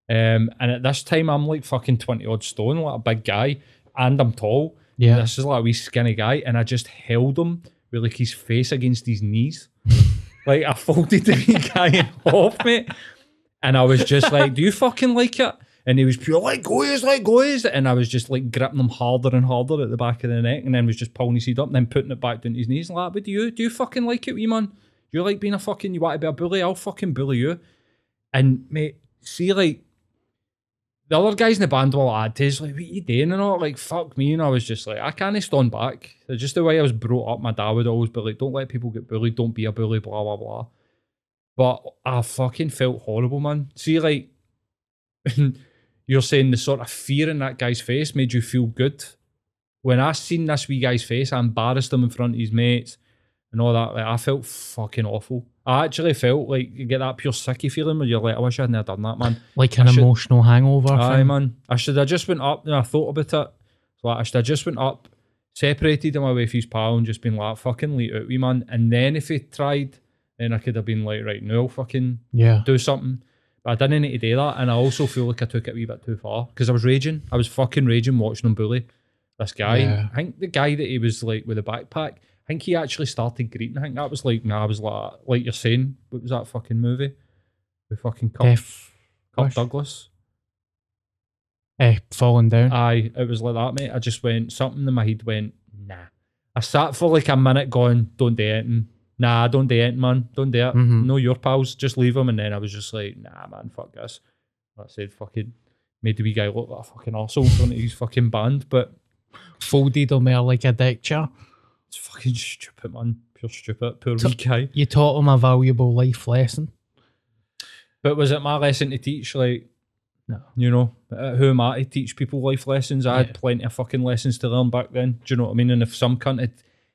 Um, and at this time, I'm like fucking 20 odd stone, like a big guy, and I'm tall. Yeah. This is like a wee skinny guy, and I just held him with like his face against his knees. like I folded the wee guy half, mate. And I was just like, Do you fucking like it? And he was pure like goes, like goes. And I was just like gripping him harder and harder at the back of the neck, and then was just pulling his head up and then putting it back down his knees. Like, but do you do you fucking like it, wee man? Do you like being a fucking you want to be a bully? I'll fucking bully you. And mate, see like the other guys in the band were like, he's like, what are you doing? And all like, fuck me. And I was just like, I can't stand back. It's just the way I was brought up. My dad would always be like, don't let people get bullied. Don't be a bully, blah, blah, blah. But I fucking felt horrible, man. See, like, you're saying the sort of fear in that guy's face made you feel good. When I seen this wee guy's face, I embarrassed him in front of his mates and all that. Like, I felt fucking awful. I actually felt like you get that pure sicky feeling where you're like, I wish I hadn't done that, man. Like an I should- emotional hangover. Aye, thing. man. I should have just went up and I thought about it. So I should have just went up, separated him away from his pal and just been like, fucking leave out, wee man. And then if he tried, then I could have been like, right, now fucking Yeah. do something. But I didn't need to do that. And I also feel like I took it a wee bit too far because I was raging. I was fucking raging watching him bully this guy. Yeah. I think the guy that he was like with a backpack, think he actually started greeting. I think that was like, nah, I was like, like you're saying, what was that fucking movie? With fucking Kirk, Douglas. Eh, falling down. Aye, it was like that, mate. I just went, something in my head went, nah. I sat for like a minute going, don't do it. Nah, don't do it, man. Don't do it. Mhm. No, your pals, just leave them. And then I was just like, nah, man, fuck this. I said, fucking, made the wee guy look like a fucking arsehole in front of his fucking band. But Folded on there like a deck chair. It's fucking stupid, man. Pure stupid. Poor wee guy. You taught him a valuable life lesson. But was it my lesson to teach? Like, No. you know, uh, who am I to teach people life lessons? I Yeah. had plenty of fucking lessons to learn back then. Do you know what I mean? And if some cunt had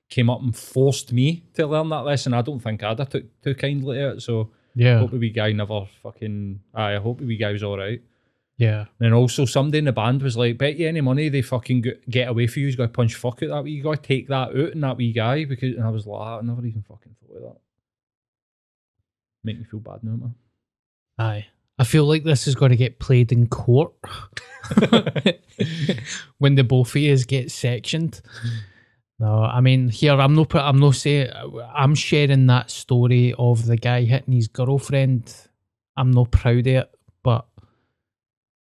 came up and forced me to learn that lesson, I don't think I'd have took too kindly to it. So I Yeah. hope the wee guy never fucking. Aye, I hope the wee guy was all right. Yeah. And also, somebody in the band was like, "Bet you any money they fucking get, away for you. You got to punch fuck out that wee. You got to take that out and that wee guy." Because and I was like, ah, "I never even fucking thought of that." Make me feel bad now, man. Aye. I feel like this is going to get played in court when the both of get sectioned. No, I mean here I'm no I'm no saying I'm sharing that story of the guy hitting his girlfriend. I'm no proud of it, but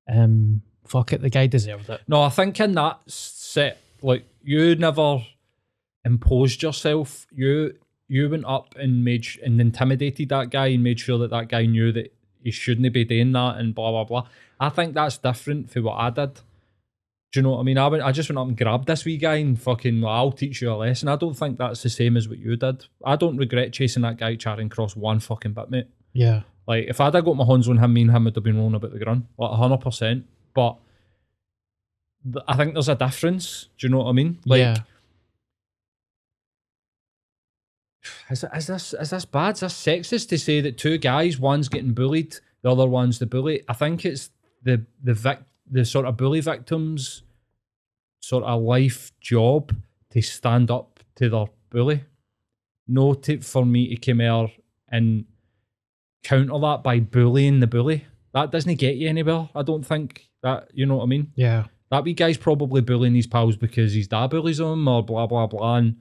um, fuck it, the guy deserved it. No, I think in that set, like you never imposed yourself. You you went up and made and intimidated that guy and made sure that that guy knew that he shouldn't be doing that and blah blah blah. I think that's different for what I did. Do you know what I mean? I went, I just went up and grabbed this wee guy and fucking, well, I'll teach you a lesson. I don't think that's the same as what you did. I don't regret chasing that guy Charing Cross one fucking bit, mate. Yeah, Like if I'd have got my hands on him, me and him would have been rolling about the ground, like hundred percent. But th- I think there's a difference. Do you know what I mean? Like, yeah, is, is this is this bad? Is this sexist to say that two guys, one's getting bullied, the other one's the bully? I think it's the the vic, the sort of bully victims, sort of life job to stand up to their bully. No, tip for me to come here and counter that by bullying the bully. That doesn't get you anywhere. I don't think that you know what I mean. yeah, That wee guy's probably bullying his pals because his dad bullies him or blah blah blah. And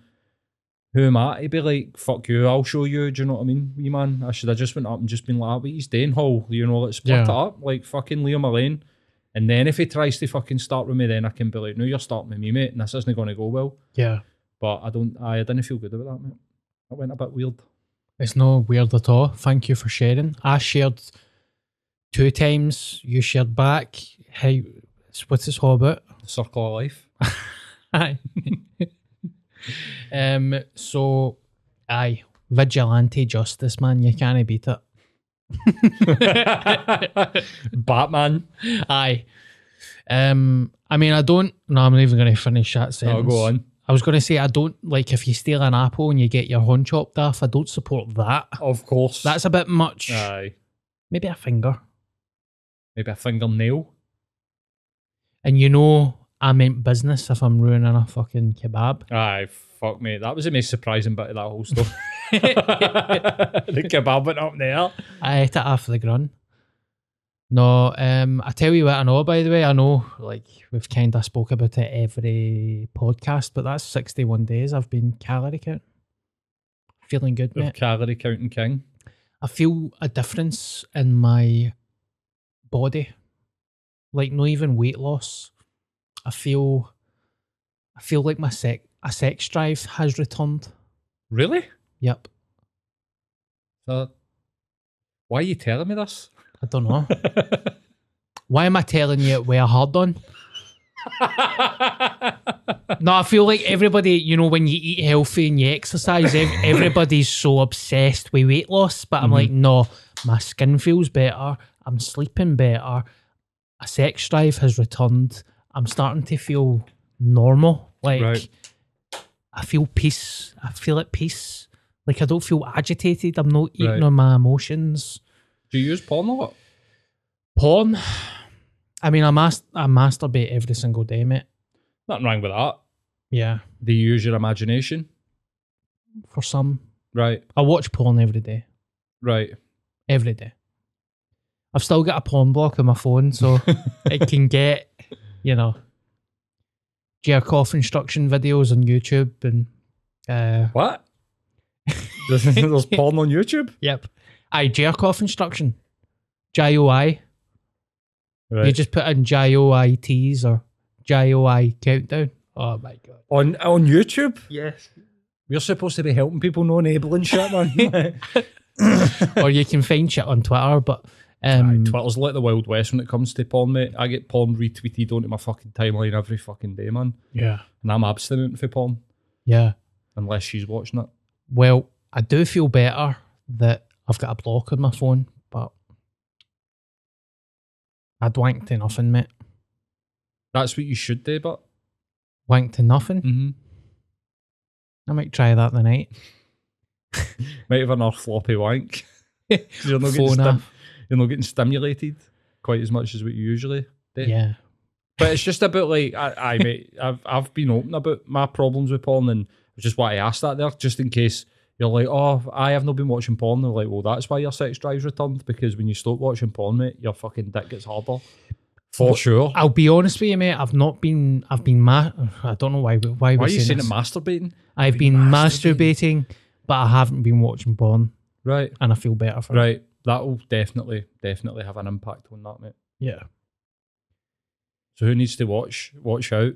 who am I to be like, fuck you, I'll show you. Do you know what I mean, wee man? I should have just went up and just been like, what he's doing, Hall. You know, let's split Yeah. it up. Like fucking Liam Lane. And then if he tries to fucking start with me, then I can be like, no, you're starting with me, mate. And this isn't going to go well. yeah. But I don't, I, I didn't feel good about that, mate. That went a bit weird. It's no weird at all. Thank you for sharing. I shared two times. You shared back. Hey, what's this all about? The circle of life. Aye. um. So, aye, vigilante justice, man. You can't beat it. Batman. Aye. Um. I mean, I don't. No, I'm not even going to finish that Oh, sentence. go on. I was going to say I don't like if you steal an apple and you get your horn chopped off. I don't support that. Of course. That's a bit much. Aye. Maybe a finger. Maybe a fingernail. And you know, I meant business if I'm ruining a fucking kebab. Aye, fuck me. That was the most surprising bit of that whole stuff. the kebab went up there. I ate it after the grun. No, um, I tell you what I know. By the way, I know like we've kind of spoke about it every podcast, but that's sixty-one days I've been calorie count. Feeling good, mate. calorie counting king. I feel a difference in my body, like not even weight loss. I feel, I feel like my sex, a sex drive has returned. Really? Yep, So, why are you telling me this? I don't know. Why am I telling you it a hard on? No, I feel like everybody, you know, when you eat healthy and you exercise, everybody's so obsessed with weight loss. But I'm Mhm. like, no, my skin feels better. I'm sleeping better. A sex drive has returned. I'm starting to feel normal. Like, Right. I feel peace. I feel at peace. Like, I don't feel agitated. I'm not eating Right. on my emotions. Do you use porn a lot? Porn. I mean, I, mas- I masturbate every single day, mate. Nothing wrong with that. Yeah, Do you use your imagination? for some. Right, I watch porn every day. right. every day. I've still got a porn block on my phone, so it can get, you know, jerk off instruction videos on YouTube and uh What? there's, there's porn on YouTube? yep. I jerk off instruction. J O I. Right. You just put in J O I T's or J O I countdown. Oh my god. on on YouTube? Yes. We're supposed to be helping people, no enabling shit, man. or you can find shit on Twitter, but um Twitter's like the Wild West when it comes to porn, mate. I get porn retweeted onto my fucking timeline every fucking day, man. yeah. And I'm abstinent for porn Yeah. unless she's watching it. Well, I do feel better that I've got a block on my phone, but I wanked to nothing, mate. That's what you should do, but Wanked to nothing. mm-hmm. I might try that tonight. might have another floppy wank. you're not, getting Phone stim- you're not getting stimulated quite as much as what you usually do. Yeah. But it's just about like I, I mate, I've I've been open about my problems with porn, and it's just why I asked that there, just in case you're like, oh, I have not been watching porn. They're like, well, that's why your sex drive's returned because when you stop watching porn, mate, your fucking dick gets harder. For sure. I'll be honest with you, mate. I've not been. I've been. Ma- I don't know why. Why, Why are you saying it masturbating? I've been masturbating, but I haven't been watching porn, Right, and I feel better for it. right. That'll definitely, definitely have an impact on that, mate. Yeah. So who needs to watch? Watch out.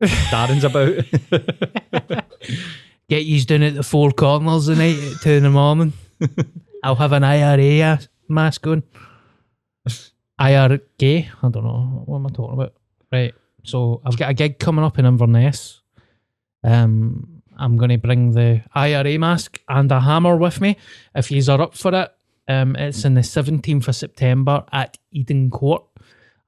Darren's about. Get yous down at the four corners tonight at two in the morning. I'll have an IRA mask on. IR gay? I don't know. What am I talking about? Right. So I've got a gig coming up in Inverness. Um, I'm going to bring the IRA mask and a hammer with me. If yous are up for it, um, it's in the 17th of September at Eden Court.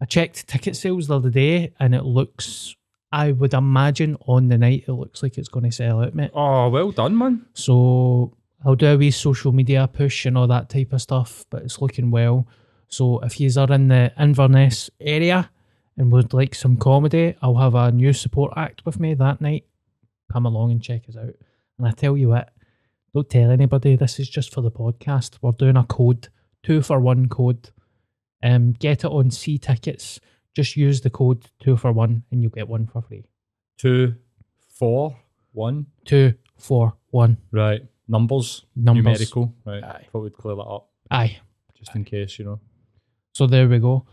I checked ticket sales the other day and it looks, I would imagine on the night, it looks like it's going to sell out, mate. oh, well done, man. So I'll do a wee social media push and all that type of stuff, but it's looking well. So if you are in the Inverness area and would like some comedy, I'll have a new support act with me that night. Come along and check us out. And I tell you what, don't tell anybody. This is just for the podcast. We're doing a code, two for one code. Um, get it on See tickets. Just use the code two for one, and you'll get one for free. Two, four, one. Two for one Right. Numbers. numbers. Numerical. Right. Aye. Thought we'd clear that up Aye. just in case, you know. So there we go.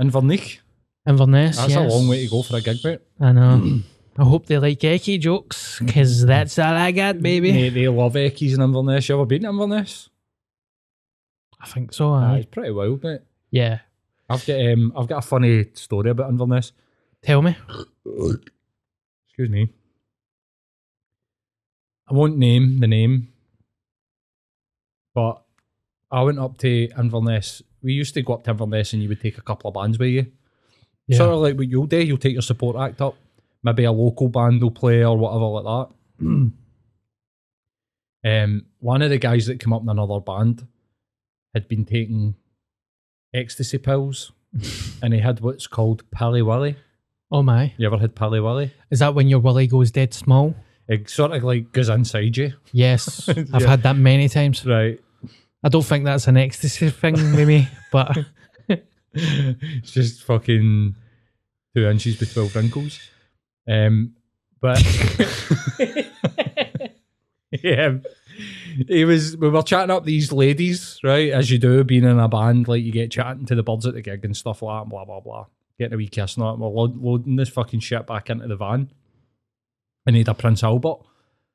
Inverness. Inverness. That's yes. a long way to go for a gig, mate. I know. I hope they like Eckie jokes because mm. that's all I got, baby. They, they love Eckies in Inverness. You ever been to Inverness? I think so. Aye, Aye. it's pretty wild, mate. Yeah. I've got um, I've got a funny story about Inverness. Tell me. Excuse me. I won't name the name, but I went up to Inverness. We used to go up to Inverness and you would take a couple of bands with you. Yeah. Sort of like what you'll do, you'll take your support act up. Maybe a local band will play or whatever like that. um, one of the guys that came up in another band had been taking ecstasy pills and he had what's called Pilly Willy. Oh my. You ever had Pally Willy? Is that when your willy goes dead small? It sort of like goes inside you. Yes. I've had that many times. Right. I don't think that's an ecstasy thing, maybe, but It's just fucking two inches with 12 wrinkles. Um, but yeah, he was. We were chatting up these ladies, right? As you do, being in a band, like you get chatting to the birds at the gig and stuff like that, and blah blah blah. Getting a wee kiss and that. We're load, loading this fucking shit back into the van. I need a Prince Albert.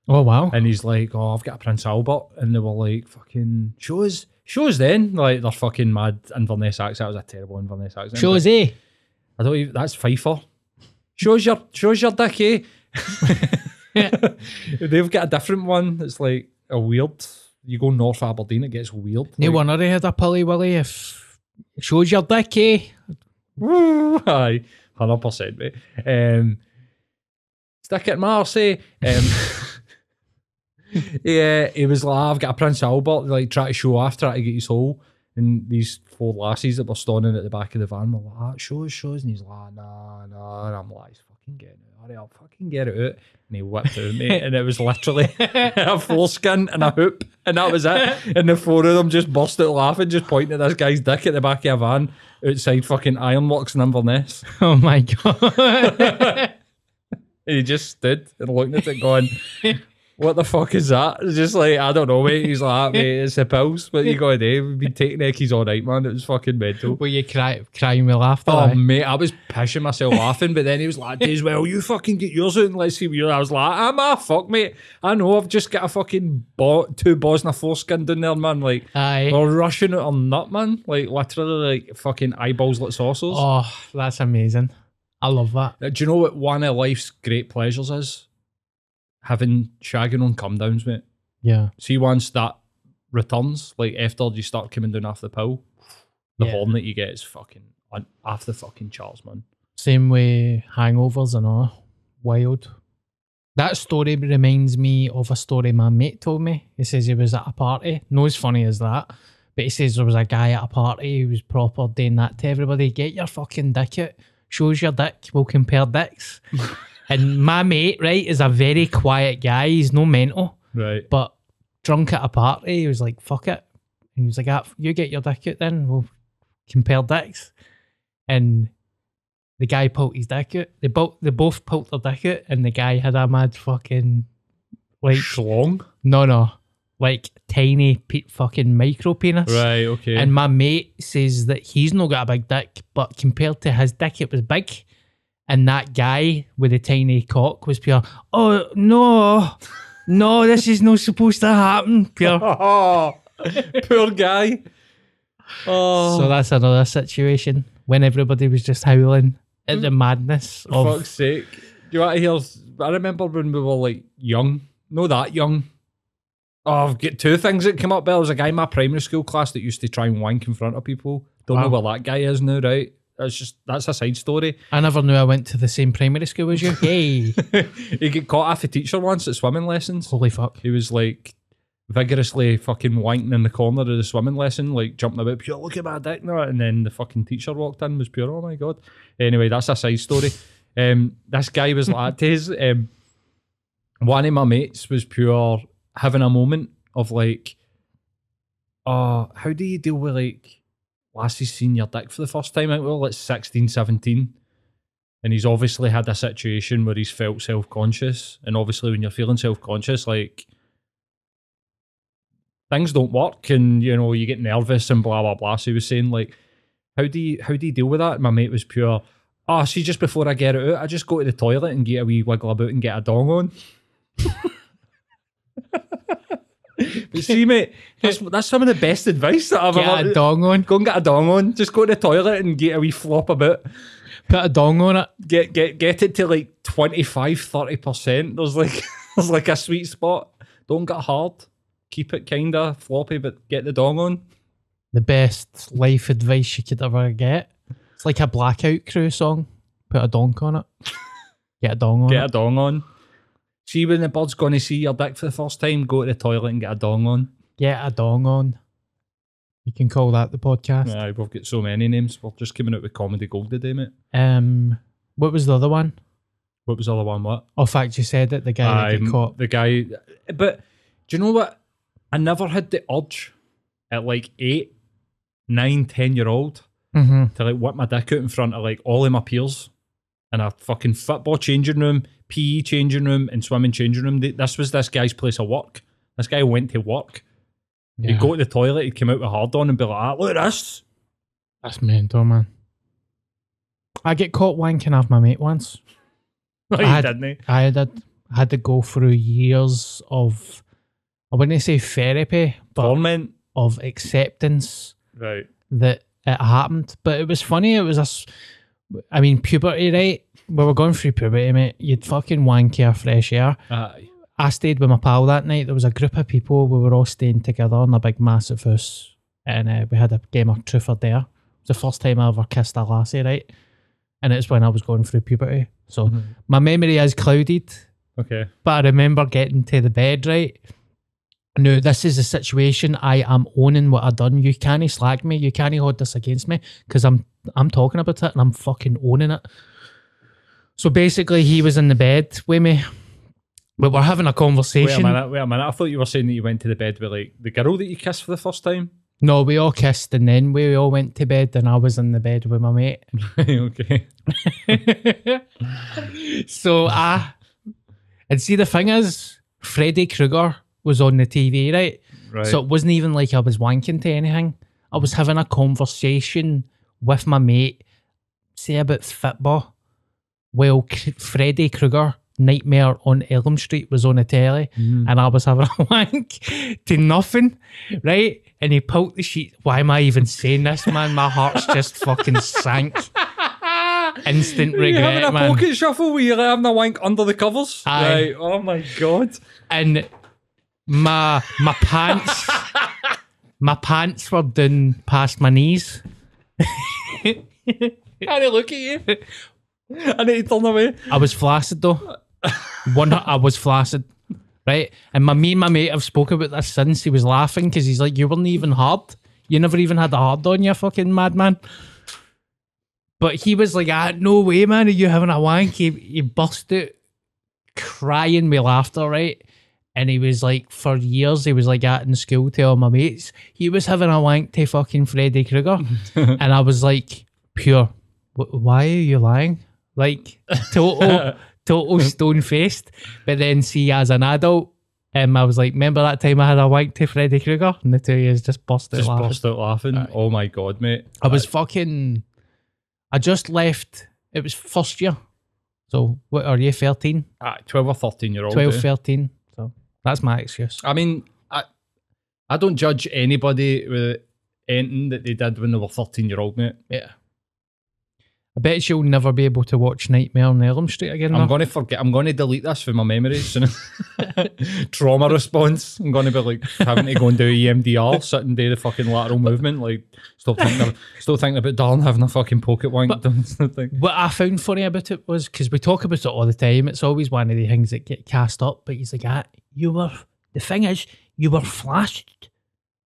oh wow. And he's like, "Oh, I've got a Prince Albert," and they were like, "Fucking shows, shows." Then like they're fucking mad Inverness accent. That was a terrible Inverness accent. Shows eh? I don't even. That's Pfeiffer. Shows your shows your dick, eh? They've got a different one. It's like a weird. You go north Aberdeen, it gets weird. No like, wonder he had a pully willy if shows your dick, eh? Aye, hundred percent, mate. Um, stick it, Marcy. Um, yeah, he was like, I've got a Prince Albert, like try to show off, try to get his hole. And these four lasses that were standing at the back of the van were like, ah, shows, shows. And he's like, nah, nah. And I'm like, he's fucking getting it. Hurry up, fucking get it out. And he whipped it, mate. And it was literally a foreskin and a hoop. And that was it. And the four of them just burst out laughing, just pointing at this guy's dick at the back of a van outside fucking Ironworks in Inverness. Oh my god. And he just stood and looked at it going, What the fuck is that? It's just like, I don't know, mate. He's like, mate, it's the pills. What you gotta do? We've been taking Eckies all night, man. It was fucking mental. Were you cry, crying with laughter? Oh, eh? mate, I was pissing myself laughing, but then he was like, as well, you fucking get yours out and let's see what you're. I was like, I'm a fuck, mate. I know I've just got a fucking bo- two a foreskin down there, man. Like, Aye. we're rushing it on nut, man. Like, literally, like, fucking eyeballs like saucers. Oh, that's amazing. I love that. Uh, Do you know what one of life's great pleasures is? Having shagging on come downs, mate. Yeah. See, once that returns, like after you start coming down off the pill, the Yeah. horn that you get is fucking on, off the fucking charts, man. Same way hangovers and all. Wild. That story reminds me of a story my mate told me. He says he was at a party. No as funny as that. But he says there was a guy at a party who was proper doing that to everybody. Get your fucking dick out. Shows your dick. We'll compare dicks. and my mate, right, is a very quiet guy. He's no mental. Right. But drunk at a party, he was like, fuck it. And he was like, ah, you get your dick out then. We'll compare dicks. And the guy pulled his dick out. They both they both pulled their dick out, and the guy had a mad fucking like Schlong. no no like tiny pe- fucking micro penis. Right. Okay. And my mate says that he's not got a big dick, but compared to his dick, it was big. And that guy with the tiny cock was pure. Oh no, no, this is not supposed to happen. Pure. oh, poor guy. Oh, So that's another situation when everybody was just howling at the mm. madness for of fuck's sake. Do you want to hear? I remember when we were like young, not that young. Oh, I've got two things that came up. There was a guy in my primary school class that used to try and wank in front of people. Don't know Wow. where that guy is now, right? That's just that's a side story. I never knew I went to the same primary school as you. Hey, he got caught off a teacher once at swimming lessons. holy fuck! He was like vigorously fucking wanking in the corner of the swimming lesson, like jumping about, pure look at my dick now. And then the fucking teacher walked in, was pure, oh my god. Anyway, that's a side story. Um, this guy was like his um, one of my mates was pure having a moment of like, oh, how do you deal with like lassies seen your dick for the first time out? Well, it's 16, 17. And he's obviously had a situation where he's felt self conscious. And obviously, when you're feeling self conscious, like things don't work and you know, you get nervous and blah blah blah. So he was saying, like, how do you how do you deal with that? And my mate was pure, oh, see, just before I get it out, I just go to the toilet and get a wee wiggle about and get a dong on. but see, mate, that's, that's some of the best advice that I've Get ever. a dong on. Go and get a dong on. Just go to the toilet and get a wee flop about. Put a dong on it. Get get get it to like 25, 30 percent. There's like there's like a sweet spot. Don't get hard. Keep it kinda floppy, but get the dong on. The best life advice you could ever get. It's like a blackout crew song. Put a donk on it. Get a dong on Get it. a dong on. See when the bird's gonna see your dick for the first time, go to the toilet and get a dong on. Get a dong on. You can call that the podcast. Yeah, we've got so many names. We're just coming out with comedy gold today, mate. Um, What was the other one? What was the other one? What? Oh, fact, you said it. The guy that got caught. The guy. But do you know what? I never had the urge at like eight, nine, ten year old hmm to like whip my dick out in front of like all of my peers in a fucking football changing room, PE changing room, and swimming changing room. This was this guy's place of work. This guy went to work. He'd go to the toilet, he'd come out with hard on and be like, ah, look at this. That's mental, man. I get caught wanking off my mate once. No, he I had- didn't he? I did. I had to go through years of, I wouldn't say therapy, but Torment. of acceptance Right. that it happened. But it was funny. It was a, s- I mean, puberty, right? We were going through puberty, mate. You'd fucking wank your fresh air. Aye. I stayed with my pal that night. There was a group of people. We were all staying together in a big, massive house, and uh, we had a game of truth or dare. It was the first time I ever kissed a lassie, right? And it's when I was going through puberty. So my memory is clouded, Okay. but I remember getting to the bed, right? No, this is a situation I am owning what I've done. You can't slag me. You can't hold this against me because I'm I'm talking about it and I'm fucking owning it. So basically, he was in the bed with me. We were having a conversation. Wait a minute, wait a minute. I thought you were saying that you went to the bed with like the girl that you kissed for the first time. No, we all kissed and then we all went to bed and I was in the bed with my mate. okay. so I and see the thing is, Freddy Krueger was on the TV, right? Right. So it wasn't even like I was wanking to anything. I was having a conversation with my mate, say about football. Well, Freddy Krueger, Nightmare on Elm Street was on the telly, Mm. and I was having a wank to nothing, right? And he pulled the sheet. Why am I even saying this, man? My heart's just fucking sank. Instant Are you having a man. pocket shuffle where you're having a wank under the covers? Right. Oh my god. and my my pants my pants were down past my knees. Can I look at you? I need to turn away. I was flaccid though. One I was flaccid. Right? And my me and my mate have spoken about this since he was laughing because he's like, You weren't even hard. You never even had a hard on, you fucking madman. But he was like, ah, no way, man, are you having a wank? He, he burst out crying with laughter, right? And he was like, for years, he was like at in school to all my mates, he was having a wank to fucking Freddy Krueger. and I was like, pure, why are you lying? Like, total, total stone faced. But then, see, as an adult, um, I was like, remember that time I had a wank to Freddy Krueger? And the two of you just busted Just laughing. burst out laughing. Oh my god, mate. I was fucking. I just left. It was first year. So, what are you, 13? Ah, 12 or 13 year old. 12, eh? 13. That's my excuse. I mean, I I don't judge anybody with anything that they did when they were 13 year old, mate. Yeah. I bet you'll never be able to watch Nightmare on Elm Street again. I'm going to forget. I'm going to delete this from my memories. Trauma response. I'm going to be like having to go and do EMDR, sit and do the fucking lateral movement. Like, still thinking, of, still thinking about Darren having a fucking pocket wank something. What I found funny about it was because we talk about it all the time. It's always one of the things that get cast up. But he's like, ah, you were. The thing is, you were flashed.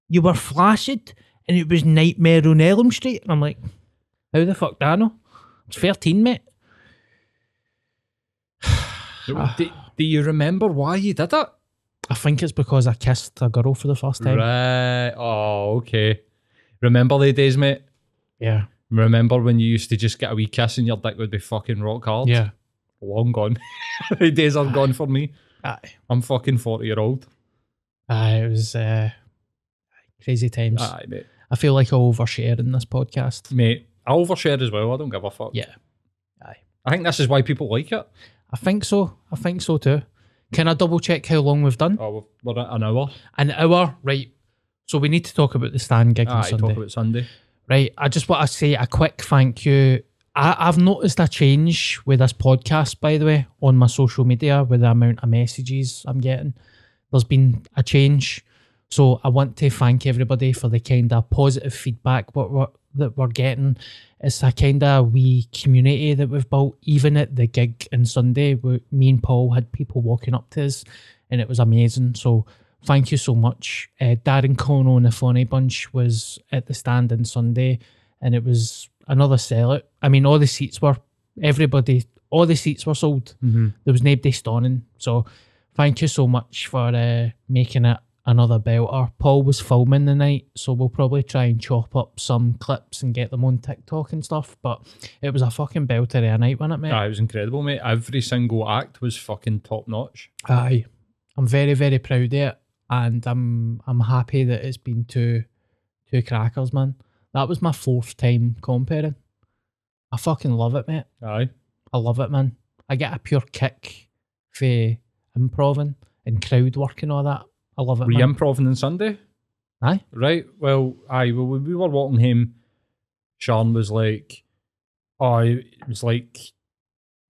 You were flaccid, and it was Nightmare on Elm Street. And I'm like, how the fuck do 13, mate. do, do you remember why you did it? I think it's because I kissed a girl for the first time. Right. Oh, okay. Remember the days, mate? Yeah. Remember when you used to just get a wee kiss and your dick would be fucking rock hard? Yeah. Long gone. the days are gone for me. Aye. I'm fucking 40 year old. Aye, it was uh, crazy times. Aye, mate. I feel like I overshare in this podcast. Mate, I overshare as well. I don't give a fuck. Yeah. Aye. I think this is why people like it. I think so. I think so too. Can I double check how long we've done? Oh, we're at an hour. An hour, right. So we need to talk about the stand gig on Sunday. talk about Sunday. Right. I just want to say a quick thank you. I, I've noticed a change with this podcast, by the way, on my social media with the amount of messages I'm getting. There's been a change. So I want to thank everybody for the kind of positive feedback what we're, that we're getting. It's a kind of wee community that we've built. Even at the gig on Sunday, we, me and Paul had people walking up to us, and it was amazing. So thank you so much. Uh, Darren Connell and the Funny Bunch was at the stand on Sunday, and it was another sellout. I mean, all the seats were Everybody, all the seats were sold. Mm-hmm. There was nobody stunning. So thank you so much for uh, making it another belter. Paul was filming the night, so we'll probably try and chop up some clips and get them on TikTok and stuff. But it was a fucking belter of a night, wasn't it, mate? Aye, it was incredible, mate. Every single act was fucking top notch. Aye. I'm very, very proud of it. And I'm I'm happy that it's been two two crackers, man. That was my fourth time comparing. I fucking love it, mate. Aye. I love it, man. I get a pure kick for improving and crowd work and all that. I love it, Were you improving on Sunday? Aye. Right. Well, aye. Well, we were walking him, Sean was like, "Oh, it was like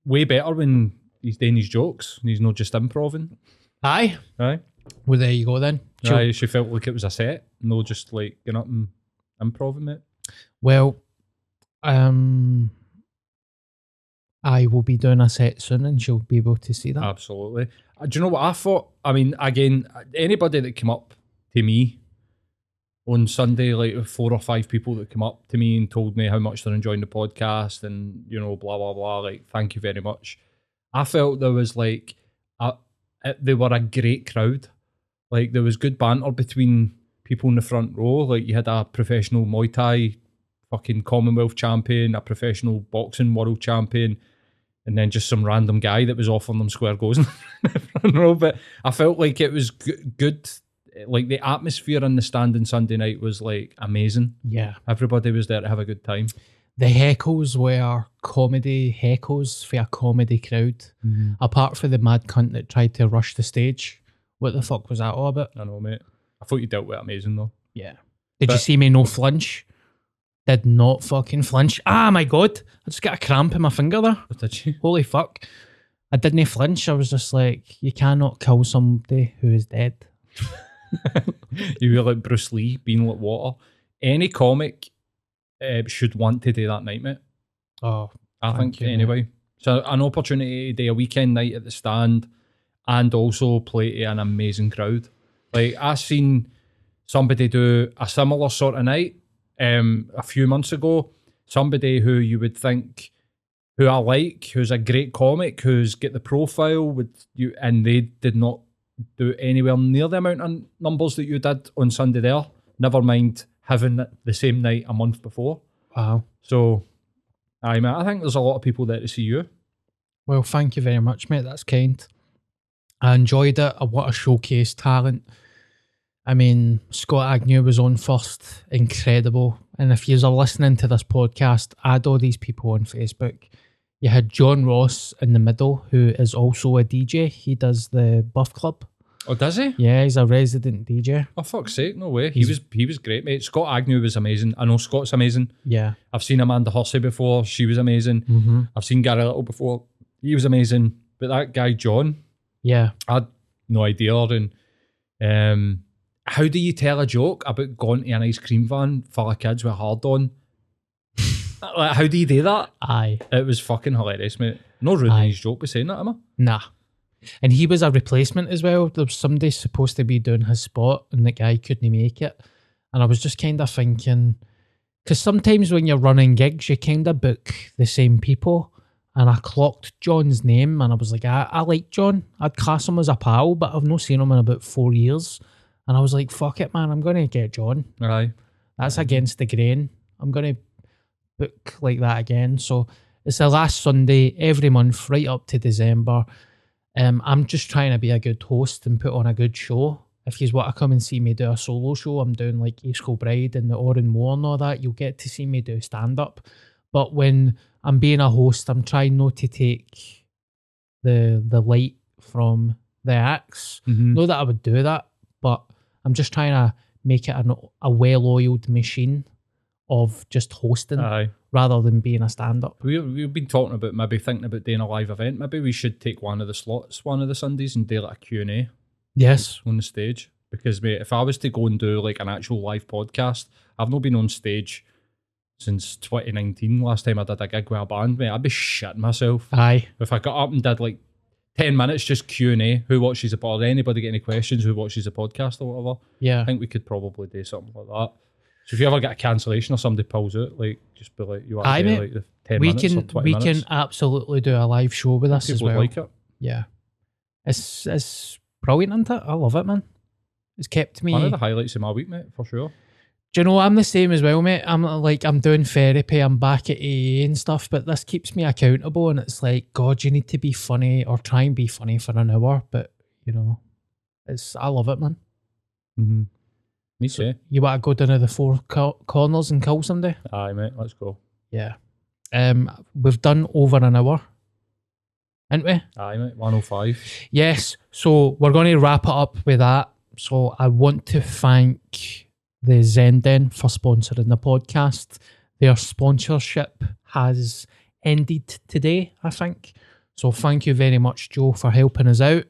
way better when he's doing his jokes and he's not just improving." Aye. Aye. Well, there you go then. Chill. Aye. She felt like it was a set, no just like getting up and improving it. Well, um, I will be doing a set soon and she'll be able to see that. Absolutely. Uh, Do you know what I thought? I mean, again, anybody that came up to me on Sunday, like four or five people that came up to me and told me how much they're enjoying the podcast and, you know, blah, blah, blah. Like, thank you very much. I felt there was like, a, they were a great crowd. Like, there was good banter between people in the front row. Like, you had a professional Muay Thai fucking Commonwealth champion, a professional boxing world champion, and then just some random guy that was off on them square goes in the front row. But I felt like it was g- good. Like the atmosphere in the stand on Sunday night was like amazing. Yeah. Everybody was there to have a good time. The heckles were comedy heckles for a comedy crowd. Mm-hmm. Apart from the mad cunt that tried to rush the stage. What the fuck was that all about? I know, mate. I thought you dealt with it amazing though. Yeah. Did you see me no flinch? Did not fucking flinch. Ah, my God. I just got a cramp in my finger there. What did you? Holy fuck. I didn't flinch. I was just like, you cannot kill somebody who is dead. you were like Bruce Lee being like water. Any comic uh, should want to do that night, mate. Oh, I think you, mate. anyway. So an opportunity to do a weekend night at the stand and also play to an amazing crowd. Like I've seen somebody do a similar sort of night um a few months ago. Somebody who you would think who I like, who's a great comic, who's got the profile with you and they did not do anywhere near the amount of numbers that you did on Sunday there. Never mind having it the same night a month before. wow. So, aye, mate, I think there's a lot of people there to see you. Well, thank you very much, mate. That's kind. I enjoyed it. I want to showcase talent. I mean, Scott Agnew was on first. Incredible. And if you're listening to this podcast, add all these people on Facebook. You had John Ross in the middle, who is also a DJ. He does the Buff Club. Oh, does he? Yeah, he's a resident DJ. Oh, fuck's sake, no way. He He's- was he was great, mate. Scott Agnew was amazing. I know Scott's amazing. Yeah. I've seen Amanda Hussey before. She was amazing. Mm-hmm. I've seen Gary Little before. He was amazing. But that guy, John, Yeah. I had no idea. And um, how do you tell a joke about going to an ice cream van full of kids with hard on? like, how do you do that? Aye. It was fucking hilarious, mate. No ruining his joke by saying that, am I? Nah. And he was a replacement as well. There was somebody supposed to be doing his spot and the guy couldn't make it. And I was just kind of thinking, because sometimes when you're running gigs, you kind of book the same people. And I clocked John's name and I was like, I, I like John. I'd class him as a pal, but I've not seen him in about four years. And I was like, fuck it, man. I'm going to get John. Aye. That's against the grain. I'm going to book like that again. So it's the last Sunday every month, right up to December. Um, I'm just trying to be a good host and put on a good show. If you want to come and see me do a solo show, I'm doing like East Bride and the Òran Mór and all that. You'll get to see me do stand up. But when I'm being a host, I'm trying not to take the the light from the acts. Mhm. Know that I would do that, I'm just trying to make it an, a well-oiled machine of just hosting Aye. rather than being a stand-up. We, we've been talking about maybe thinking about doing a live event. Maybe we should take one of the slots one of the Sundays and do like a Q&A Yes. on the stage. Because mate, if I was to go and do like an actual live podcast, I've not been on stage since 2019. Last time I did a gig with a band, mate, I'd be shitting myself. Aye. If I got up and did like 10 minutes just Q&A, who watches the pod, anybody get any questions, who watches the podcast or whatever, Yeah. I think we could probably do something like that. So if you ever get a cancellation or somebody pulls out, like just be like, you Aye, to mate. like the ten we minutes or can twenty we minutes. can absolutely do a live show with this as well. like it. Yeah, it's it's brilliant, isn't it? I love it, man. It's kept me. One of the highlights of my week, mate, for sure. Do you know I'm the same as well, mate? I'm like I'm doing therapy, I'm back at AA and stuff, but this keeps me accountable, and it's like, God, you need to be funny or try and be funny for an hour, but you know, it's I love it, man. Mm-hmm. Me too. You want to go down to the four co- corners and kill somebody? Aye, mate, let's go. Yeah. Um, we've done over an hour, haven't we? Aye, mate, 105. Yes. So we're going to wrap it up with that. So I want to thank the Zenden for sponsoring the podcast. Their sponsorship has ended today, I think. So thank you very much, Joe, for helping us out.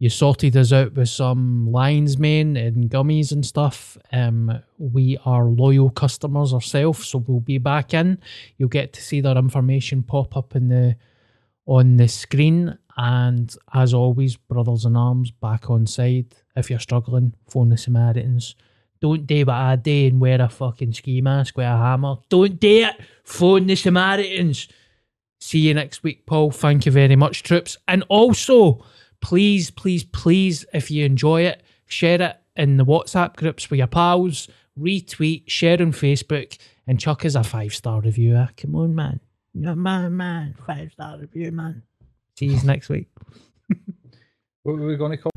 You sorted us out with some lion's mane and gummies and stuff. Um, we are loyal customers ourselves, so we'll be back in. You'll get to see their information pop up in the on the screen. And as always, brothers in arms back on side. If you're struggling, phone the Samaritans. Don't do what I do and wear a fucking ski mask with a hammer. Don't do it. Phone the Samaritans. See you next week, Paul. Thank you very much, troops. And also, please, please, please, if you enjoy it, share it in the WhatsApp groups with your pals, retweet, share on Facebook, and chuck us a five star review. ah. Come on, man. Yeah, man, man. Five star review, man. See you next week. What were we going to call